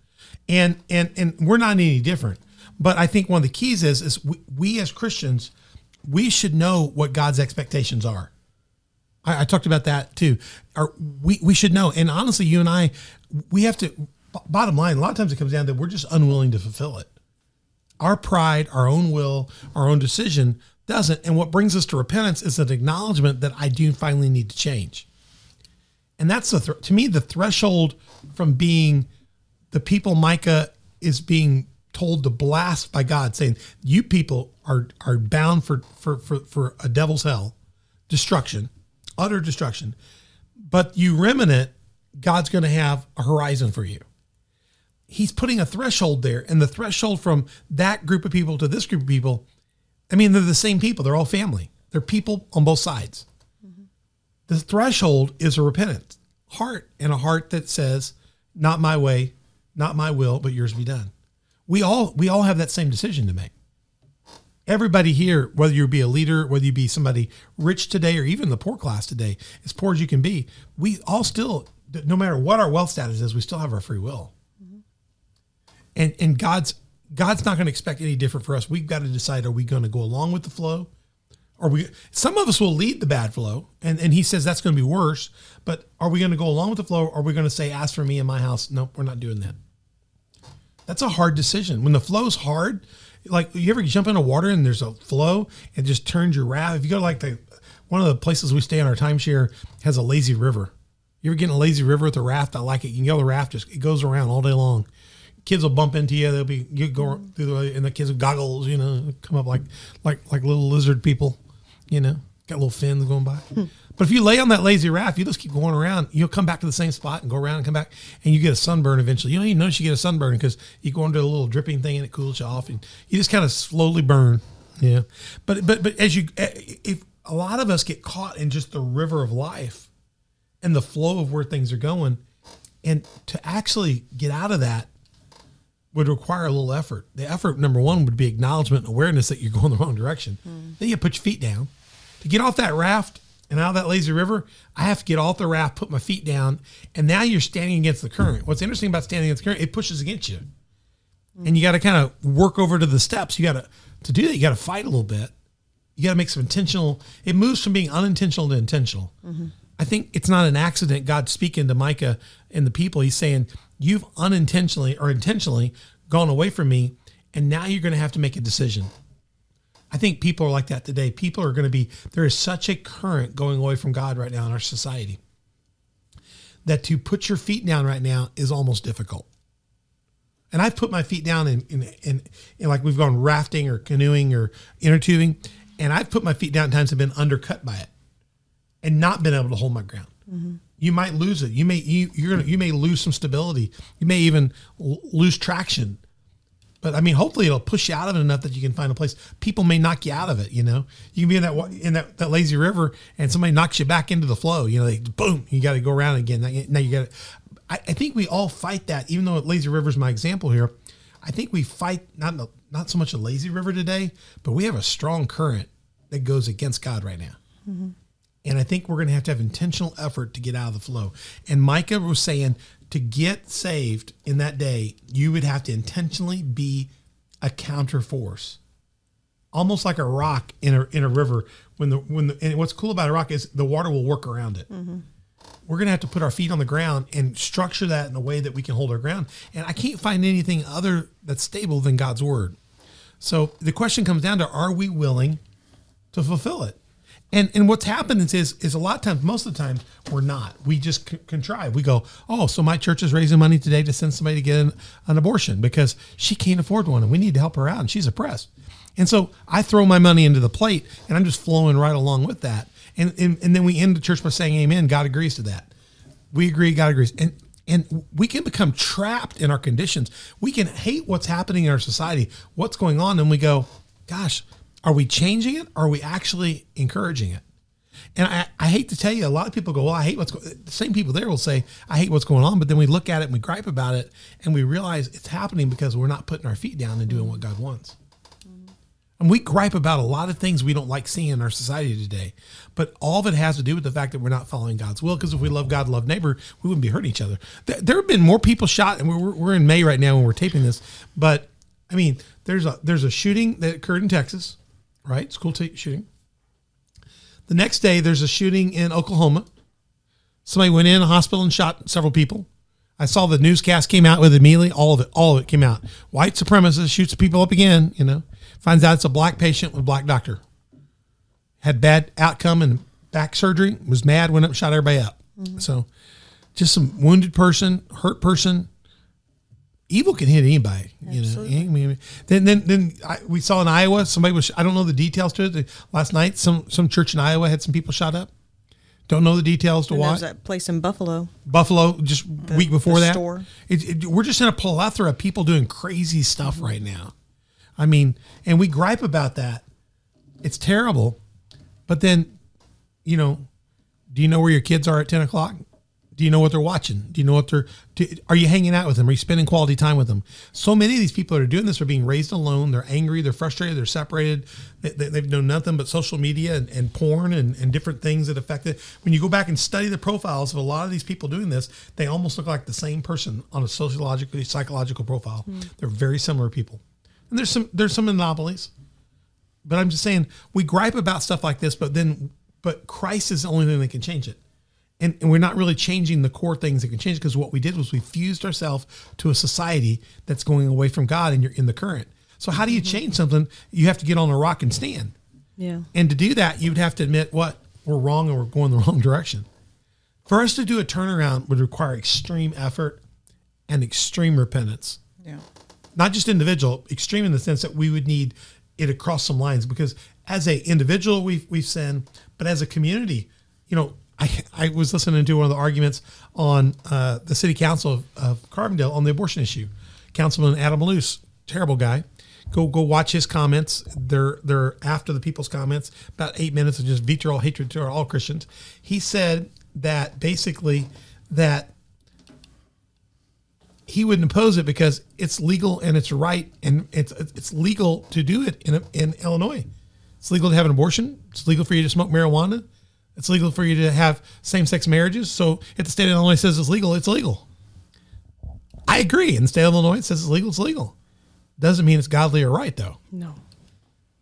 and and and we're not any different. But I think one of the keys is is we, we as Christians, we should know what God's expectations are. I, I talked about that too. Our, we we should know, and honestly, you and I, we have to. Bottom line, a lot of times it comes down to we're just unwilling to fulfill it. Our pride, our own will, our own decision doesn't. And what brings us to repentance is an acknowledgement that I do finally need to change. And that's the thr to me the threshold from being the people Micah is being told to blast by God, saying, "You people are are bound for for for, for a devil's hell, destruction, utter destruction." But you remnant, God's going to have a horizon for you. He's putting a threshold there, and the threshold from that group of people to this group of people, I mean, they're the same people. They're all family. They're people on both sides. The threshold is a repentant heart and a heart that says, "Not my way, not my will, but yours be done." We all we all have that same decision to make. Everybody here, whether you be a leader, whether you be somebody rich today or even the poor class today, as poor as you can be, we all still, no matter what our wealth status is, we still have our free will. And and God's God's not going to expect any different for us. We've got to decide: Are we going to go along with the flow? Are we? Some of us will lead the bad flow, and and He says that's going to be worse. But are we going to go along with the flow? Or are we going to say, "As for me and my house, nope, we're not doing that." That's a hard decision. When the flow's hard, like you ever jump into water and there's a flow, and just turns your raft. If you go to like the one of the places we stay on our timeshare has a lazy river. You ever get in a lazy river with a raft? I like it. You can go the raft, just it goes around all day long. Kids will bump into you. They'll be you go mm-hmm. through the and the kids with goggles, you know, come up like like like little lizard people, you know, got little fins going by. Hmm. But if you lay on that lazy raft, you just keep going around. You'll come back to the same spot and go around and come back, and you get a sunburn eventually. You don't even notice you get a sunburn because you go under a little dripping thing and it cools you off, and you just kind of slowly burn. Yeah, but but but as you, eh, if a lot of us get caught in just the river of life, and the flow of where things are going, and to actually get out of that would require a little effort. The effort number one would be acknowledgement and awareness that you're going the wrong direction. Hmm. Then you put your feet down. To get off that raft and out of that lazy river, I have to get off the raft, put my feet down, and now you're standing against the current. What's interesting about standing against the current, it pushes against you. Hmm. And you got to kind of work over to the steps. You got to to do that, you got to fight a little bit. You got to make some intentional. It moves from being unintentional to intentional. Mm-hmm. I think it's not an accident. God speaking to Micah and the people, He's saying, "You've unintentionally or intentionally gone away from me, and now you're going to have to make a decision." I think people are like that today. People are going to be. There is such a current going away from God right now in our society that to put your feet down right now is almost difficult. And I've put my feet down in, in, in, in like we've gone rafting or canoeing or inner tubing, and I've put my feet down times and been undercut by it, and not been able to hold my ground. Mm-hmm. You might lose it. You may you you're gonna you may lose some stability. You may even l- lose traction. But I mean, hopefully it'll push you out of it enough that you can find a place. People may knock you out of it. You know, you can be in that in that, that lazy river, and somebody knocks you back into the flow. You know, they boom, you got to go around again. Now you- got to. I, I think we all fight that. Even though lazy river is my example here, I think we fight not the- not so much a lazy river today, but we have a strong current that goes against God right now. Mm-hmm. And I think we're going to have to have intentional effort to get out of the flow. And Micah was saying to get saved in that day, you would have to intentionally be a counter force, almost like a rock in a in a river. When the when the and what's cool about a rock is the water will work around it. Mm-hmm. We're going to have to put our feet on the ground and structure that in a way that we can hold our ground. And I can't find anything other that's stable than God's word. So the question comes down to: Are we willing to fulfill it? And and what's happened is, is a lot of times, most of the time, we're not. We just c- contrive. We go, oh, so my church is raising money today to send somebody to get an, an abortion because she can't afford one, and we need to help her out, and she's oppressed. And so I throw my money into the plate, and I'm just flowing right along with that. And and, and then we end the church by saying, Amen. God agrees to that. We agree. God agrees. And and we can become trapped in our conditions. We can hate what's happening in our society, what's going on, and we go, gosh, are we changing it? Or are we actually encouraging it? And I, I hate to tell you, a lot of people go, well, I hate what's going. The same people there will say, I hate what's going on, but then we look at it and we gripe about it, and we realize it's happening because we're not putting our feet down and doing what God wants. And we gripe about a lot of things we don't like seeing in our society today. But all of it has to do with the fact that we're not following God's will. Because if we love God, love neighbor, we wouldn't be hurting each other. There, have been more people shot, and we're- we're in May right now when we're taping this. But I mean, there's a there's a shooting that occurred in Texas, right? School t- shooting. The next day, there's a shooting in Oklahoma. Somebody went in a hospital and shot several people. I saw the newscast came out with immediately. All of it, all of it came out. White supremacist shoots people up again. You know, finds out it's a black patient with a black doctor. Had bad outcome and back surgery. Was mad, went up shot everybody up. Mm-hmm. So, just some wounded person, hurt person. Evil can hit anybody. You know. Eh, mean, then then then I, we saw in Iowa somebody was. I don't know the details to it. Last night, some some church in Iowa had some people shot up. Don't know the details to And why. that place in Buffalo. Buffalo just week before the that. store. It, it- we're just in a plethora of people doing crazy stuff mm-hmm. right now. I mean, and we gripe about that. It's terrible. But then, you know, do you know where your kids are at 10 o'clock? Do you know what they're watching? Do you know what they're, do, are you hanging out with them? Are you spending quality time with them? So many of these people that are doing this are being raised alone. They're angry. They're frustrated. They're separated. They, they've known nothing but social media and, and porn and, and different things that affect it. When you go back and study the profiles of a lot of these people doing this, they almost look like the same person on a sociologically, psychological profile. Hmm. They're very similar people. And there's some, there's some anomalies. But I'm just saying we gripe about stuff like this, but then but Christ is the only thing that can change it. And, and we're not really changing the core things that can change because what we did was we fused ourselves to a society that's going away from God and you're in the current. So how do you mm-hmm. change something? You have to get on a rock and stand. Yeah. And to do that, you'd have to admit what we're wrong and we're going the wrong direction. For us to do a turnaround would require extreme effort and extreme repentance Yeah. not just individual, extreme in the sense that we would need it across some lines because as a individual we've we've sinned, but as a community, you know, I I was listening to one of the arguments on uh, the city council of, of Carbondale on the abortion issue. Councilman Adam Loos, terrible guy. Go go watch his comments. They're they're after the people's comments, about eight minutes of just vitriol hatred to all Christians. He said that basically that he wouldn't oppose it because it's legal and it's right and it's it's legal to do it in in Illinois. It's legal to have an abortion. It's legal for you to smoke marijuana. It's legal for you to have same sex marriages. So if the state of Illinois says it's legal, it's legal. I agree. In the state of Illinois, it says it's legal. It's legal. Doesn't mean it's godly or right though. No.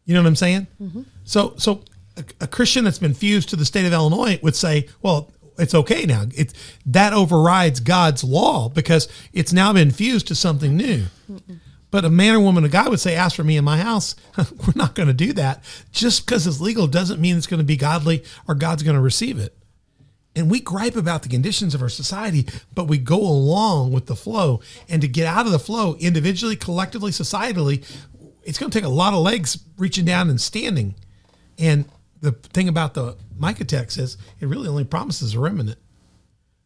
You know what I'm saying? Mm-hmm. So, so a, a Christian that's been fused to the state of Illinois would say, well, it's okay now. It's that overrides God's law because it's now been fused to something new. But a man or woman a guy would say, ask for me in my house. We're not going to do that. Just because it's legal doesn't mean it's going to be godly or God's going to receive it. And we gripe about the conditions of our society, but we go along with the flow. And to get out of the flow individually, collectively, societally, it's going to take a lot of legs reaching down and standing. And the thing about the Micah text is it really only promises a remnant.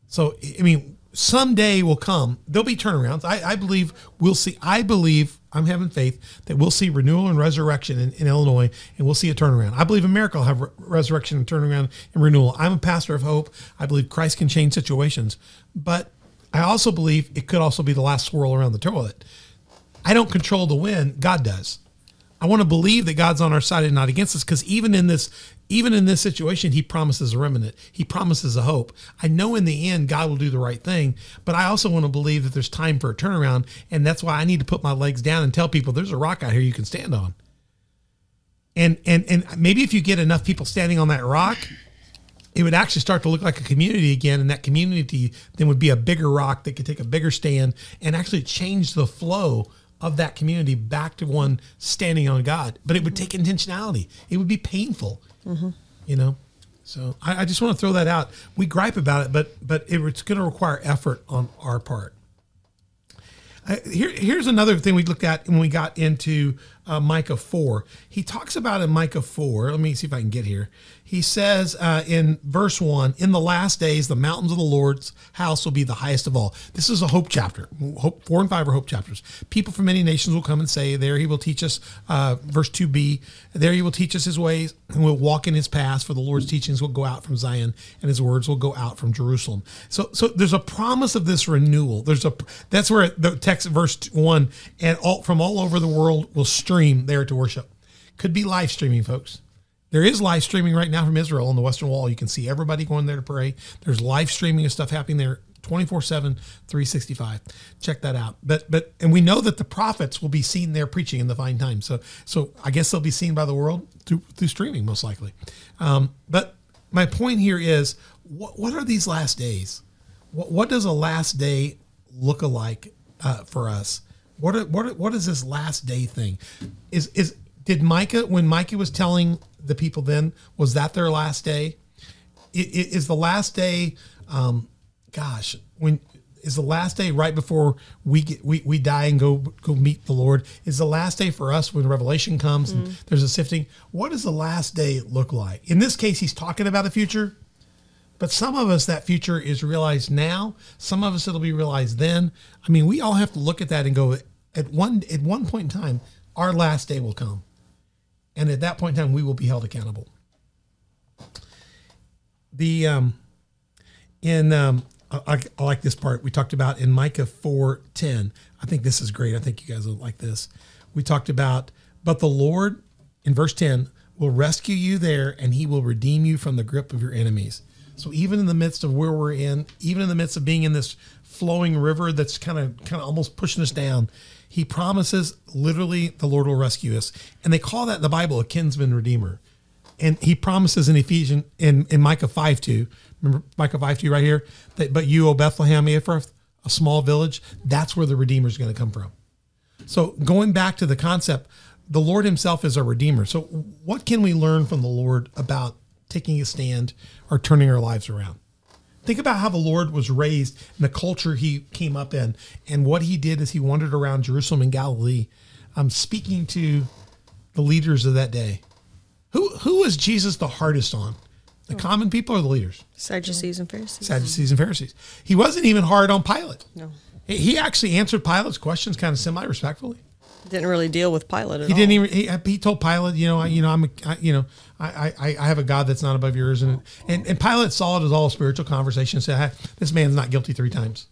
So, I mean, someday will come. There'll be turnarounds. I, I believe we'll see. I believe I'm having faith that we'll see renewal and resurrection in, in Illinois, and we'll see a turnaround. I believe America will have re- resurrection and turnaround and renewal. I'm a pastor of hope. I believe Christ can change situations, but I also believe it could also be the last swirl around the toilet. I don't control the wind; God does. I want to believe that God's on our side and not against us because even in this even in this situation he promises a remnant. He promises a hope. I know in the end God will do the right thing, but I also want to believe that there's time for a turnaround and that's why I need to put my legs down and tell people there's a rock out here you can stand on. And and and maybe if you get enough people standing on that rock, it would actually start to look like a community again and that community then would be a bigger rock that could take a bigger stand and actually change the flow of that community back to one standing on God. But it would take intentionality. It would be painful, you know. So I, I just want to throw that out. We gripe about it, but but it, it's going to require effort on our part. Here, here's another thing we looked at when we got into uh, Micah 4. He talks about in Micah 4, let me see if I can get here. He says uh, in verse 1 In the last days, the mountains of the Lord's house will be the highest of all. This is a hope chapter. Hope 4 and 5 are hope chapters. People from many nations will come and say, There he will teach us, uh, verse 2b, there he will teach us his ways, and we'll walk in his paths, for the Lord's teachings will go out from Zion, and his words will go out from Jerusalem. So, so there's a promise of this renewal. There's a that's where the text verse one and all from all over the world will stream there to worship. Could be live streaming, folks. There is live streaming right now from Israel on the Western Wall. You can see everybody going there to pray. There's live streaming of stuff happening there 24/7 365. Check that out. But but and we know that the prophets will be seen there preaching in the fine time. So so I guess they'll be seen by the world through through streaming most likely. Um, but my point here is what what are these last days? What what does a last day look like uh, for us? What are, what are, what is this last day thing? Is is did Micah when Micah was telling the people then was that their last day? I- i- Is the last day? Um, gosh, when is the last day right before we get we, we die and go go meet the Lord? Is the last day for us when Revelation comes and there's a sifting? What does the last day look like? In this case, he's talking about the future. But some of us, that future is realized now. Some of us, it'll be realized then. I mean, we all have to look at that and go, at one at one point in time, our last day will come, and at that point in time, we will be held accountable. The um, in um, I, I- like this part we talked about in Micah four ten. I think this is great. I think you guys will like this. We talked about, but the Lord in verse ten will rescue you there, and He will redeem you from the grip of your enemies. So even in the midst of where we're in, even in the midst of being in this flowing river that's kind of kind of almost pushing us down, He promises literally the Lord will rescue us, and they call that in the Bible a kinsman redeemer and he promises in Ephesians in, in Micah 5 2, remember Micah 5 2 right here, that but you, O Bethlehem Ephrath, a small village, that's where the Redeemer is going to come from. So going back to the concept, the Lord Himself is our Redeemer. So what can we learn from the Lord about taking a stand or turning our lives around? Think about how the Lord was raised and the culture he came up in, and what he did as he wandered around Jerusalem and Galilee, um, speaking to the leaders of that day. Who who was Jesus the hardest on? The common people or the leaders? Sadducees and Pharisees. Sadducees and Pharisees. He wasn't even hard on Pilate. No. He- He actually answered Pilate's questions kind of semi respectfully. Didn't really deal with Pilate at He all. didn't even. He, he told Pilate, you know, I, you know, I'm, a, I, you know, I, I, I have a God that's not above yours, and and and Pilate saw it as all a spiritual conversation. And said, "Hey, this man's not guilty three times.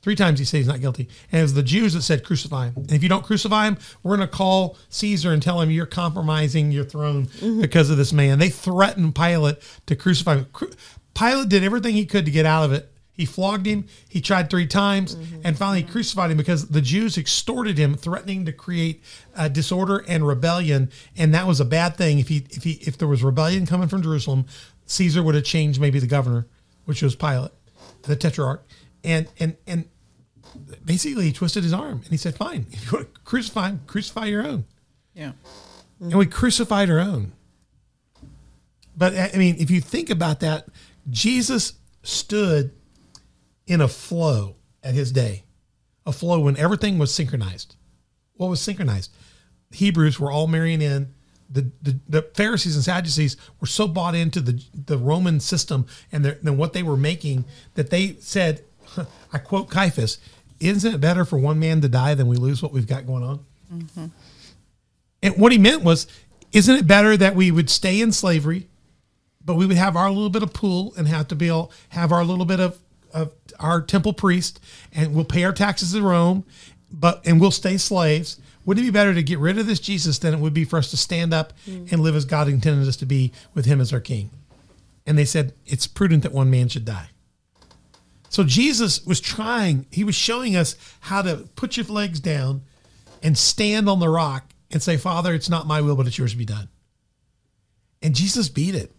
Three times he said he's not guilty, and it was the Jews that said crucify him. And if you don't crucify him, we're going to call Caesar and tell him you're compromising your throne mm-hmm. because of this man. They threatened Pilate to crucify him. Pilate did everything he could to get out of it. He flogged him. He tried three times, and finally he crucified him because the Jews extorted him, threatening to create uh, disorder and rebellion, and that was a bad thing. If he, if he, if there was rebellion coming from Jerusalem, Caesar would have changed maybe the governor, which was Pilate, the tetrarch, and and and basically he twisted his arm and he said, "Fine, if you want to crucify him, crucify your own." Yeah. and we crucified our own. But I mean, if you think about that, Jesus stood in a flow at his day, a flow when everything was synchronized. What was synchronized? Hebrews were all marrying in. The, the, the Pharisees and Sadducees were so bought into the, the Roman system and their, and what they were making that they said, I quote Caiaphas, isn't it better for one man to die than we lose what we've got going on? Mm-hmm. And what he meant was, isn't it better that we would stay in slavery, but we would have our little bit of pool and have to be able, have our little bit of, of our temple priest, and we'll pay our taxes in Rome, but and we'll stay slaves. Wouldn't it be better to get rid of this Jesus than it would be for us to stand up mm. and live as God intended us to be with Him as our King? And they said it's prudent that one man should die. So Jesus was trying, he was showing us how to put your legs down and stand on the rock and say, Father, it's not my will, but it's yours to be done. And Jesus beat it.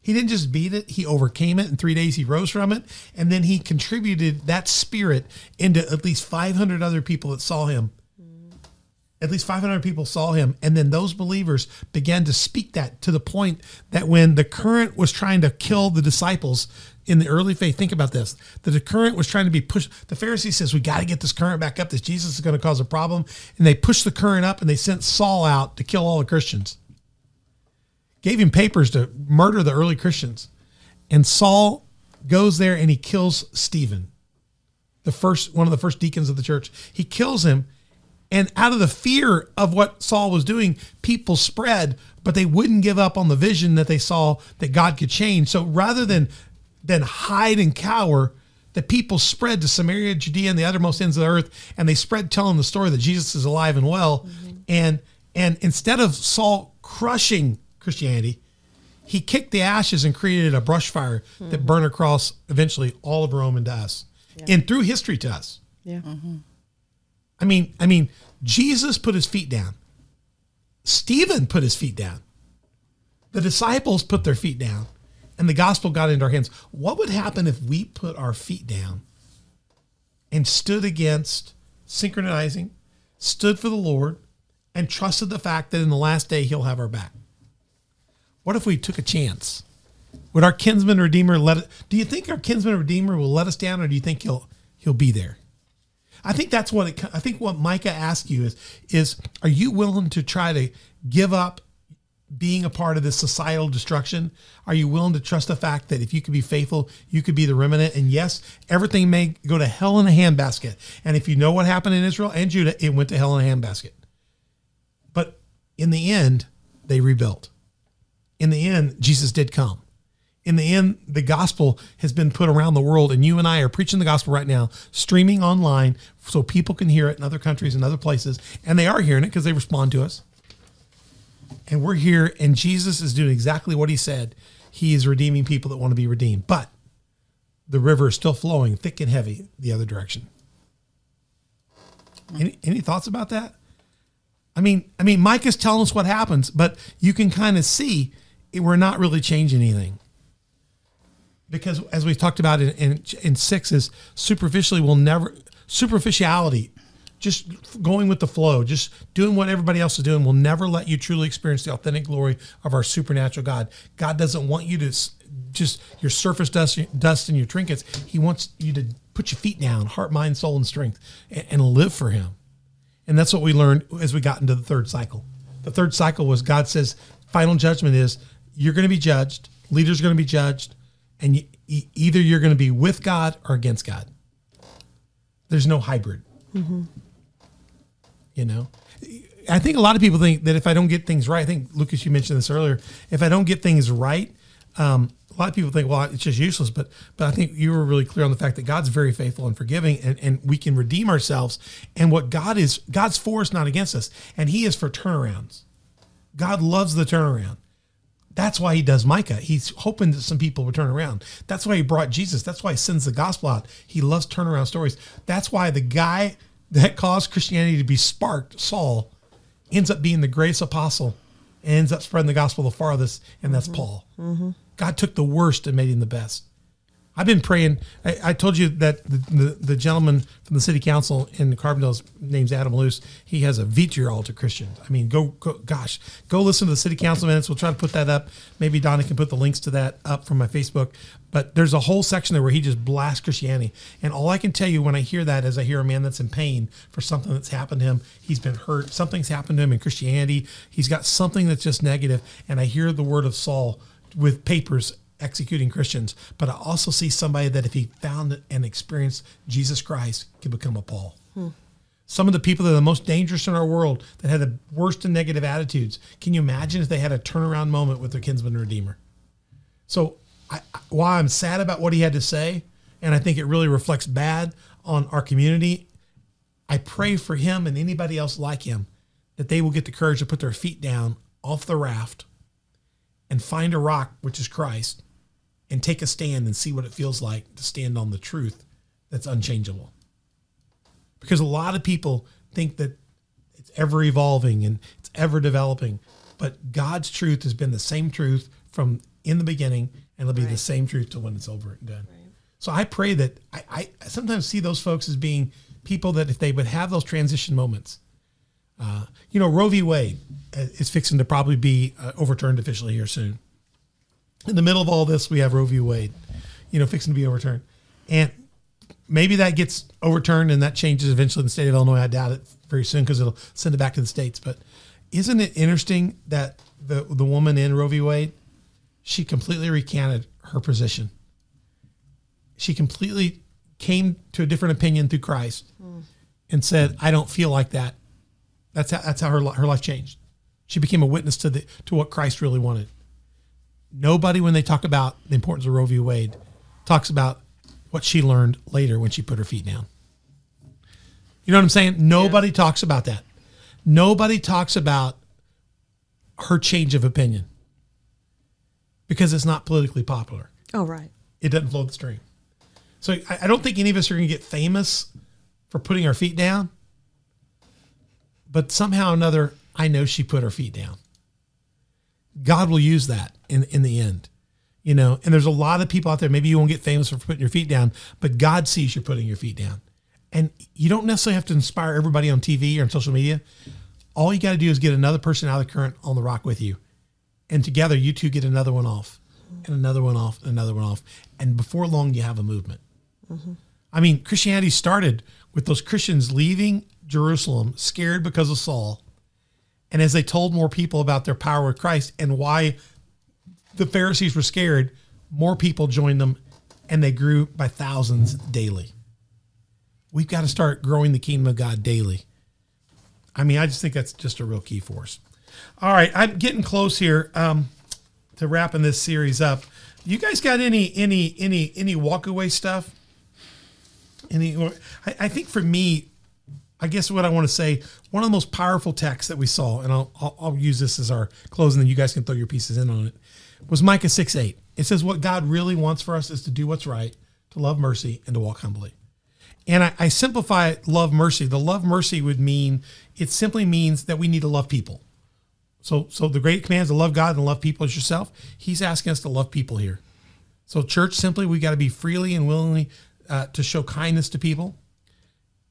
He didn't just beat it, he overcame it. In three days, he rose from it. And then he contributed that spirit into at least 500 other people that saw him. At least 500 people saw him. And then those believers began to speak that to the point that when the current was trying to kill the disciples in the early faith, think about this. That the current was trying to be pushed. The Pharisee says, We got to get this current back up. This Jesus is going to cause a problem. And they pushed the current up and they sent Saul out to kill all the Christians. Gave him papers to murder the early Christians. And Saul goes there and he kills Stephen, the first one of the first deacons of the church. He kills him. And out of the fear of what Saul was doing, people spread, but they wouldn't give up on the vision that they saw that God could change. So rather than than hide and cower, the people spread to Samaria, Judea, and the uttermost ends of the earth, and they spread telling the story that Jesus is alive and well. Mm-hmm. And and instead of Saul crushing Christianity, he kicked the ashes and created a brush fire that burned across eventually all of Rome and to us, and through history to us. Yeah. Mm-hmm. I mean, I mean, Jesus put his feet down. Stephen put his feet down. The disciples put their feet down, and the gospel got into our hands. What would happen if we put our feet down and stood against synchronizing, stood for the Lord, and trusted the fact that in the last day he'll have our back? What if we took a chance? Would our kinsman redeemer let it? Do you think our kinsman redeemer will let us down, or do you think he'll he'll be there? I think that's what it. I think what Micah asked you is is Are you willing to try to give up being a part of this societal destruction? Are you willing to trust the fact that if you could be faithful, you could be the remnant? And yes, everything may go to hell in a handbasket. And if you know what happened in Israel and Judah, it went to hell in a handbasket. But in the end, they rebuilt. In the end, Jesus did come. In the end, the gospel has been put around the world, and you and I are preaching the gospel right now, streaming online so people can hear it in other countries and other places. And they are hearing it because they respond to us. And we're here, and Jesus is doing exactly what he said. He is redeeming people that want to be redeemed. But the river is still flowing thick and heavy the other direction. Any, any thoughts about that? I mean, I mean, Mike is telling us what happens, but you can kind of see we're not really changing anything. Because as we talked about in, in, in six is superficially will never superficiality, just going with the flow, just doing what everybody else is doing will never let you truly experience the authentic glory of our supernatural God. God doesn't want you to just your surface dust, dust and your trinkets. He wants you to put your feet down, heart, mind, soul, and strength, and, and live for Him. And that's what we learned as we got into the third cycle. The third cycle was God says, final judgment is you're going to be judged, leaders are going to be judged, and you, either you're going to be with God or against God. There's no hybrid. You know, I think a lot of people think that if I don't get things right, I think Lucas, you mentioned this earlier. If I don't get things right, um, a lot of people think, well, it's just useless. But but I think you were really clear on the fact that God's very faithful and forgiving, and, and we can redeem ourselves. And what God is, God's for us, not against us, and He is for turnarounds. God loves the turnaround. That's why he does Micah. He's hoping that some people will turn around. That's why he brought Jesus. That's why he sends the gospel out. He loves turnaround stories. That's why the guy that caused Christianity to be sparked, Saul, ends up being the greatest apostle and ends up spreading the gospel the farthest, and that's mm-hmm. Paul. Mm-hmm. God took the worst and made him the best. I've been praying. I, I told you that the, the, the gentleman from the city council in Carbondale's name's Adam Loos. He has a vitriol to Christians. I mean, go, go, gosh, go listen to the city council minutes. We'll try to put that up. Maybe Donna can put the links to that up from my Facebook. But there's a whole section there where he just blasts Christianity. And all I can tell you when I hear that is I hear a man that's in pain for something that's happened to him. He's been hurt. Something's happened to him in Christianity. He's got something that's just negative. And I hear the word of Saul with papers executing Christians, but I also see somebody that if he found and experienced Jesus Christ could become a Paul. Hmm. Some of the people that are the most dangerous in our world that had the worst and negative attitudes. Can you imagine if they had a turnaround moment with their kinsman redeemer? So, I- while I'm sad about what he had to say, and I think it really reflects bad on our community, I pray for him and anybody else like him that they will get the courage to put their feet down off the raft and find a rock, which is Christ, and take a stand and see what it feels like to stand on the truth that's unchangeable. Because a lot of people think that it's ever evolving and it's ever developing, but God's truth has been the same truth from in the beginning, and it'll be the same truth to when it's over and done. So I pray that I, I sometimes see those folks as being people that if they would have those transition moments, uh, you know, Roe v. Wade uh, is fixing to probably be uh, overturned officially here soon. In the middle of all this, we have Roe v. Wade, you know, fixing to be overturned, and maybe that gets overturned and that changes eventually in the state of Illinois. I doubt it very soon because it'll send it back to the states. But isn't it interesting that the the woman in Roe v. Wade, she completely recanted her position. She completely came to a different opinion through Christ hmm. and said, "I don't feel like that." That's how that's how her her life changed. She became a witness to the to what Christ really wanted. Nobody, when they talk about the importance of Roe v. Wade, talks about what she learned later when she put her feet down. You know what I'm saying? Nobody talks about that. Nobody talks about her change of opinion because it's not politically popular. Oh, right. It doesn't flow the stream. So I, I don't think any of us are going to get famous for putting our feet down. But somehow or another, I know she put her feet down. God will use that in in the end. You know, and there's a lot of people out there, maybe you won't get famous for putting your feet down, but God sees you putting your feet down. And you don't necessarily have to inspire everybody on TV or on social media. All you got to do is get another person out of the current on the rock with you. And together you two get another one off and another one off and another one off. And before long, you have a movement. Mm-hmm. I mean, Christianity started with those Christians leaving Jerusalem scared because of Saul. And as they told more people about their power with Christ and why the Pharisees were scared, more people joined them and they grew by thousands daily. We've got to start growing the kingdom of God daily. I mean, I just think that's just a real key for us. All right, I'm getting close here um, to wrapping this series up. You guys got any any any any walkaway stuff? Any? I, I think for me, I guess what I want to say, one of the most powerful texts that we saw, and I'll, I'll, I'll use this as our closing, and you guys can throw your pieces in on it, was Micah 6 8. It says, What God really wants for us is to do what's right, to love mercy, and to walk humbly. And I, I simplify love mercy. The love mercy would mean, it simply means that we need to love people. So, so the great command is to love God and love people as yourself. He's asking us to love people here. So, church, simply, we got to be freely and willingly uh, to show kindness to people.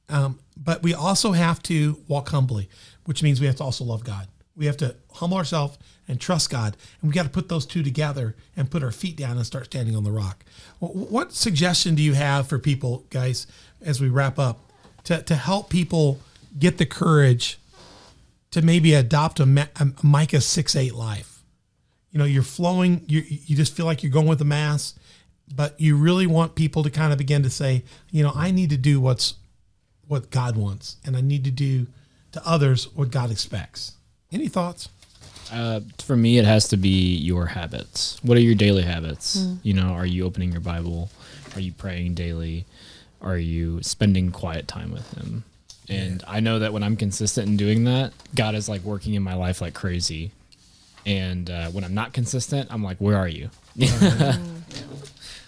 Um, but we also have to walk humbly, which means we have to also love God. We have to humble ourselves and trust God. And we got to put those two together and put our feet down and start standing on the rock. What suggestion do you have for people, guys, as we wrap up, to, to help people get the courage to maybe adopt a, a Micah 6 8 life? You know, you're flowing, you, you just feel like you're going with the mass, but you really want people to kind of begin to say, you know, I need to do what's what God wants, and I need to do to others what God expects. Any thoughts? Uh, for me, it has to be your habits. What are your daily habits? You know, are you opening your Bible? Are you praying daily? Are you spending quiet time with Him? And I know that when I'm consistent in doing that, God is like working in my life like crazy. And uh, when I'm not consistent, I'm like, where are you?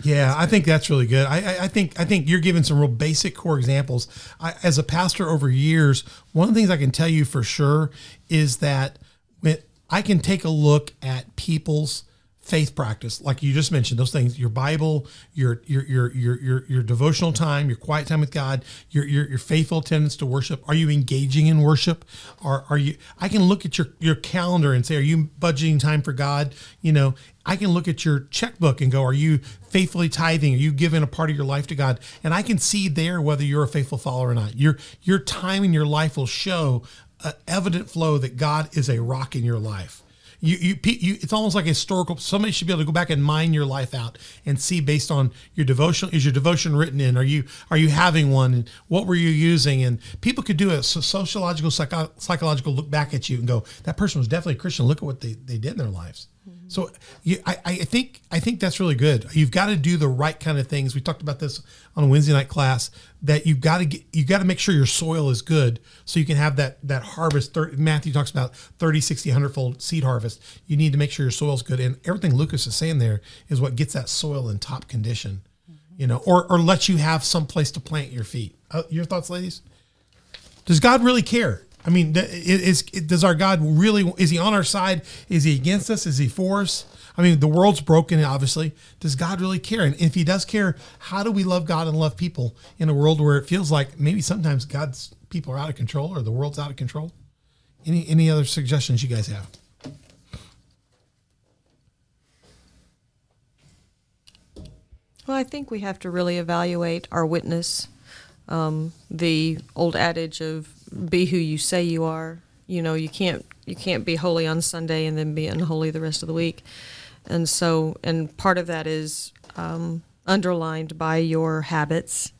Yeah, I think that's really good. I, I, I think I think you're giving some real basic core examples. I, as a pastor over years, one of the things I can tell you for sure is that when I can take a look at people's faith practice, like you just mentioned, those things, your Bible, your your your your your, your devotional time, your quiet time with God, your, your your faithful attendance to worship. Are you engaging in worship? Are are you? I can look at your your calendar and say, are you budgeting time for God? You know, I can look at your checkbook and go, are you faithfully tithing? Are you giving a part of your life to God? And I can see there whether you're a faithful follower or not. Your your time in your life will show an evident flow that God is a rock in your life. You, you, you, it's almost like a historical. Somebody should be able to go back and mine your life out and see based on your devotion. Is your devotion written in? Are you are you having one? And what were you using? And people could do a sociological, psycho- psychological look back at you and go, that person was definitely a Christian. Look at what they, they did in their lives. So you, I, I think I think that's really good. You've got to do the right kind of things. We talked about this on a Wednesday night class that you've got to get you got to make sure your soil is good so you can have that that harvest. 30, Matthew talks about 30, 60, 100 fold seed harvest. You need to make sure your soil is good, and everything Lucas is saying there is what gets that soil in top condition. You know, or or lets you have some place to plant your feet. Uh, your thoughts, ladies? Does God really care? I mean, is, is does our God really? Is He on our side? Is He against us? Is He for us? I mean, the world's broken, obviously. Does God really care? And if He does care, how do we love God and love people in a world where it feels like maybe sometimes God's people are out of control or the world's out of control? Any any other suggestions you guys have? Well, I think we have to really evaluate our witness. Um, the old adage of "be who you say you are." You know, you can't you can't be holy on Sunday and then be unholy the rest of the week. And so, and part of that is um, underlined by your habits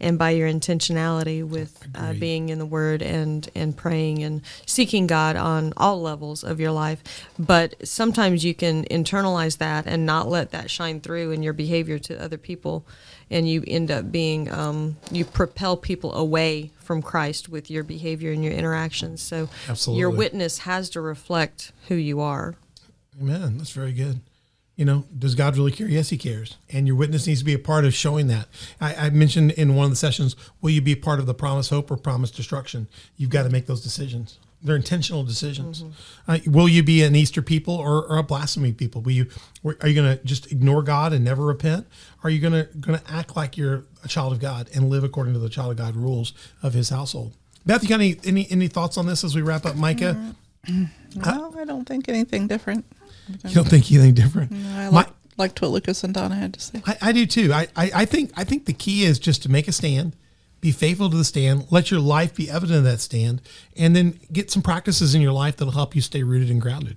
and by your intentionality with uh, being in the Word and and praying and seeking God on all levels of your life. But sometimes you can internalize that and not let that shine through in your behavior to other people, and you end up being um, you propel people away from Christ with your behavior and your interactions. So your witness has to reflect who you are. Amen. That's very good. You know, does God really care? Yes, He cares. And your witness needs to be a part of showing that. I, I mentioned in one of the sessions, will you be part of the promise hope or promise destruction? You've got to make those decisions. They're intentional decisions. Uh, will you be an Easter people or, or a blasphemy people? Will you? Are you going to just ignore God and never repent? Are you going to going to act like you're a child of God and live according to the child of God rules of His household? Beth, you got any any, any thoughts on this as we wrap up, Micah? No, I don't think anything different. You don't think anything different? I My- like, liked what Lucas and Donna had to say. I, I do too. I, I, I think I think the key is just to make a stand, be faithful to the stand, let your life be evident of that stand, and then get some practices in your life that'll help you stay rooted and grounded.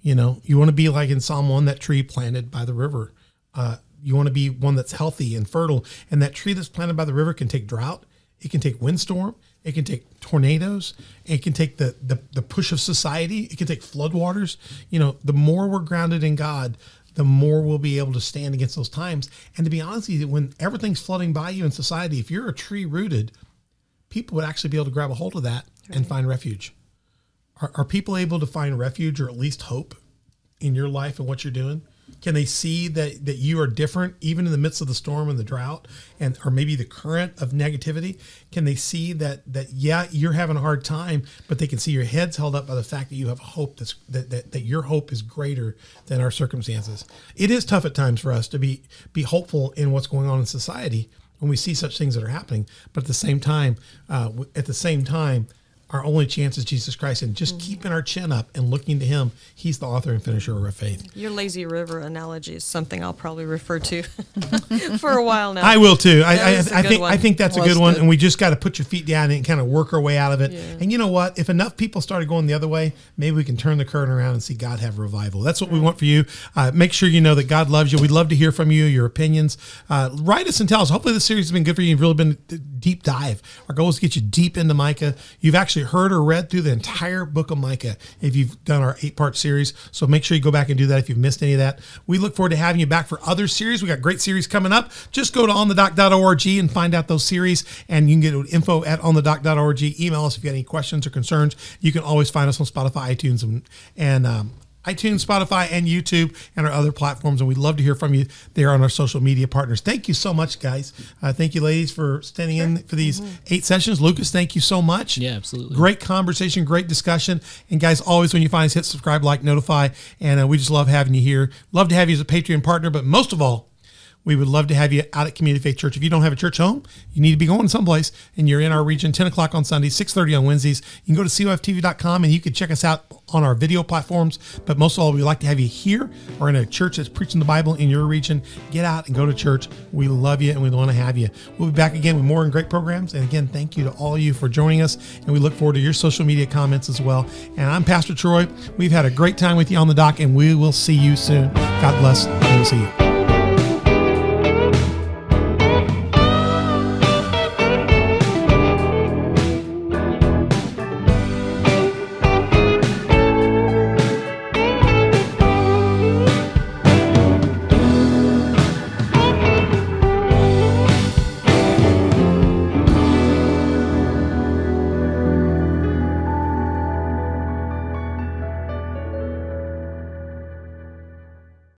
You know, you want to be like in Psalm one, that tree planted by the river. Uh, you want to be one that's healthy and fertile, and that tree that's planted by the river can take drought, it can take windstorm, it can take tornadoes, it can take the the, the push of society, it can take floodwaters. You know, the more we're grounded in God, the more we'll be able to stand against those times. And to be honest with you, when everything's flooding by you in society, if you're a tree rooted, people would actually be able to grab a hold of that and find refuge. Are, are people able to find refuge or at least hope in your life and what you're doing? Can they see that that you are different even in the midst of the storm and the drought and or maybe the current of negativity? Can they see that that yeah, you're having a hard time, but they can see your head's held up by the fact that you have hope that's that, that, that your hope is greater than our circumstances. It is tough at times for us to be be hopeful in what's going on in society when we see such things that are happening. But at the same time, uh, at the same time, our only chance is Jesus Christ, and just keeping our chin up and looking to Him. He's the author and finisher of our faith. Your lazy river analogy is something I'll probably refer to for a while now. I will too. I, I, I think one. I think that's a good one, good. and we just got to put your feet down and kind of work our way out of it. Yeah. And you know what? If enough people started going the other way, maybe we can turn the current around and see God have revival. That's what we want for you. Uh, make sure you know that God loves you. We'd love to hear from you, your opinions. Uh, write us and tell us. Hopefully, this series has been good for you. You've really been a deep dive. Our goal is to get you deep into Micah. You've actually heard or read through the entire book of Micah if you've done our eight part series. So make sure you go back and do that if you've missed any of that. We look forward to having you back for other series. We got great series coming up. Just go to onthedoc.org and find out those series. And you can get info at onthedoc.org. Email us if you got any questions or concerns. You can always find us on Spotify, iTunes, and, and um, iTunes, Spotify, and YouTube, and our other platforms. And we'd love to hear from you there on our social media partners. Thank you so much, guys. Uh, thank you, ladies, for standing in for these eight sessions. Lucas, thank you so much. Yeah, absolutely. Great conversation, great discussion. And guys, always when you find us, hit subscribe, like, notify. And uh, we just love having you here. Love to have you as a Patreon partner, but most of all, We would love to have you out at Community Faith Church. If you don't have a church home, you need to be going someplace, and you're in our region, 10 o'clock on Sundays, 6.30 on Wednesdays. You can go to coftv.com and you can check us out on our video platforms. But most of all, we'd like to have you here or in a church that's preaching the Bible in your region. Get out and go to church. We love you and we want to have you. We'll be back again with more and great programs. And again, thank you to all of you for joining us. And we look forward to your social media comments as well. And I'm Pastor Troy. We've had a great time with you on the dock, and we will see you soon. God bless, and we'll see you.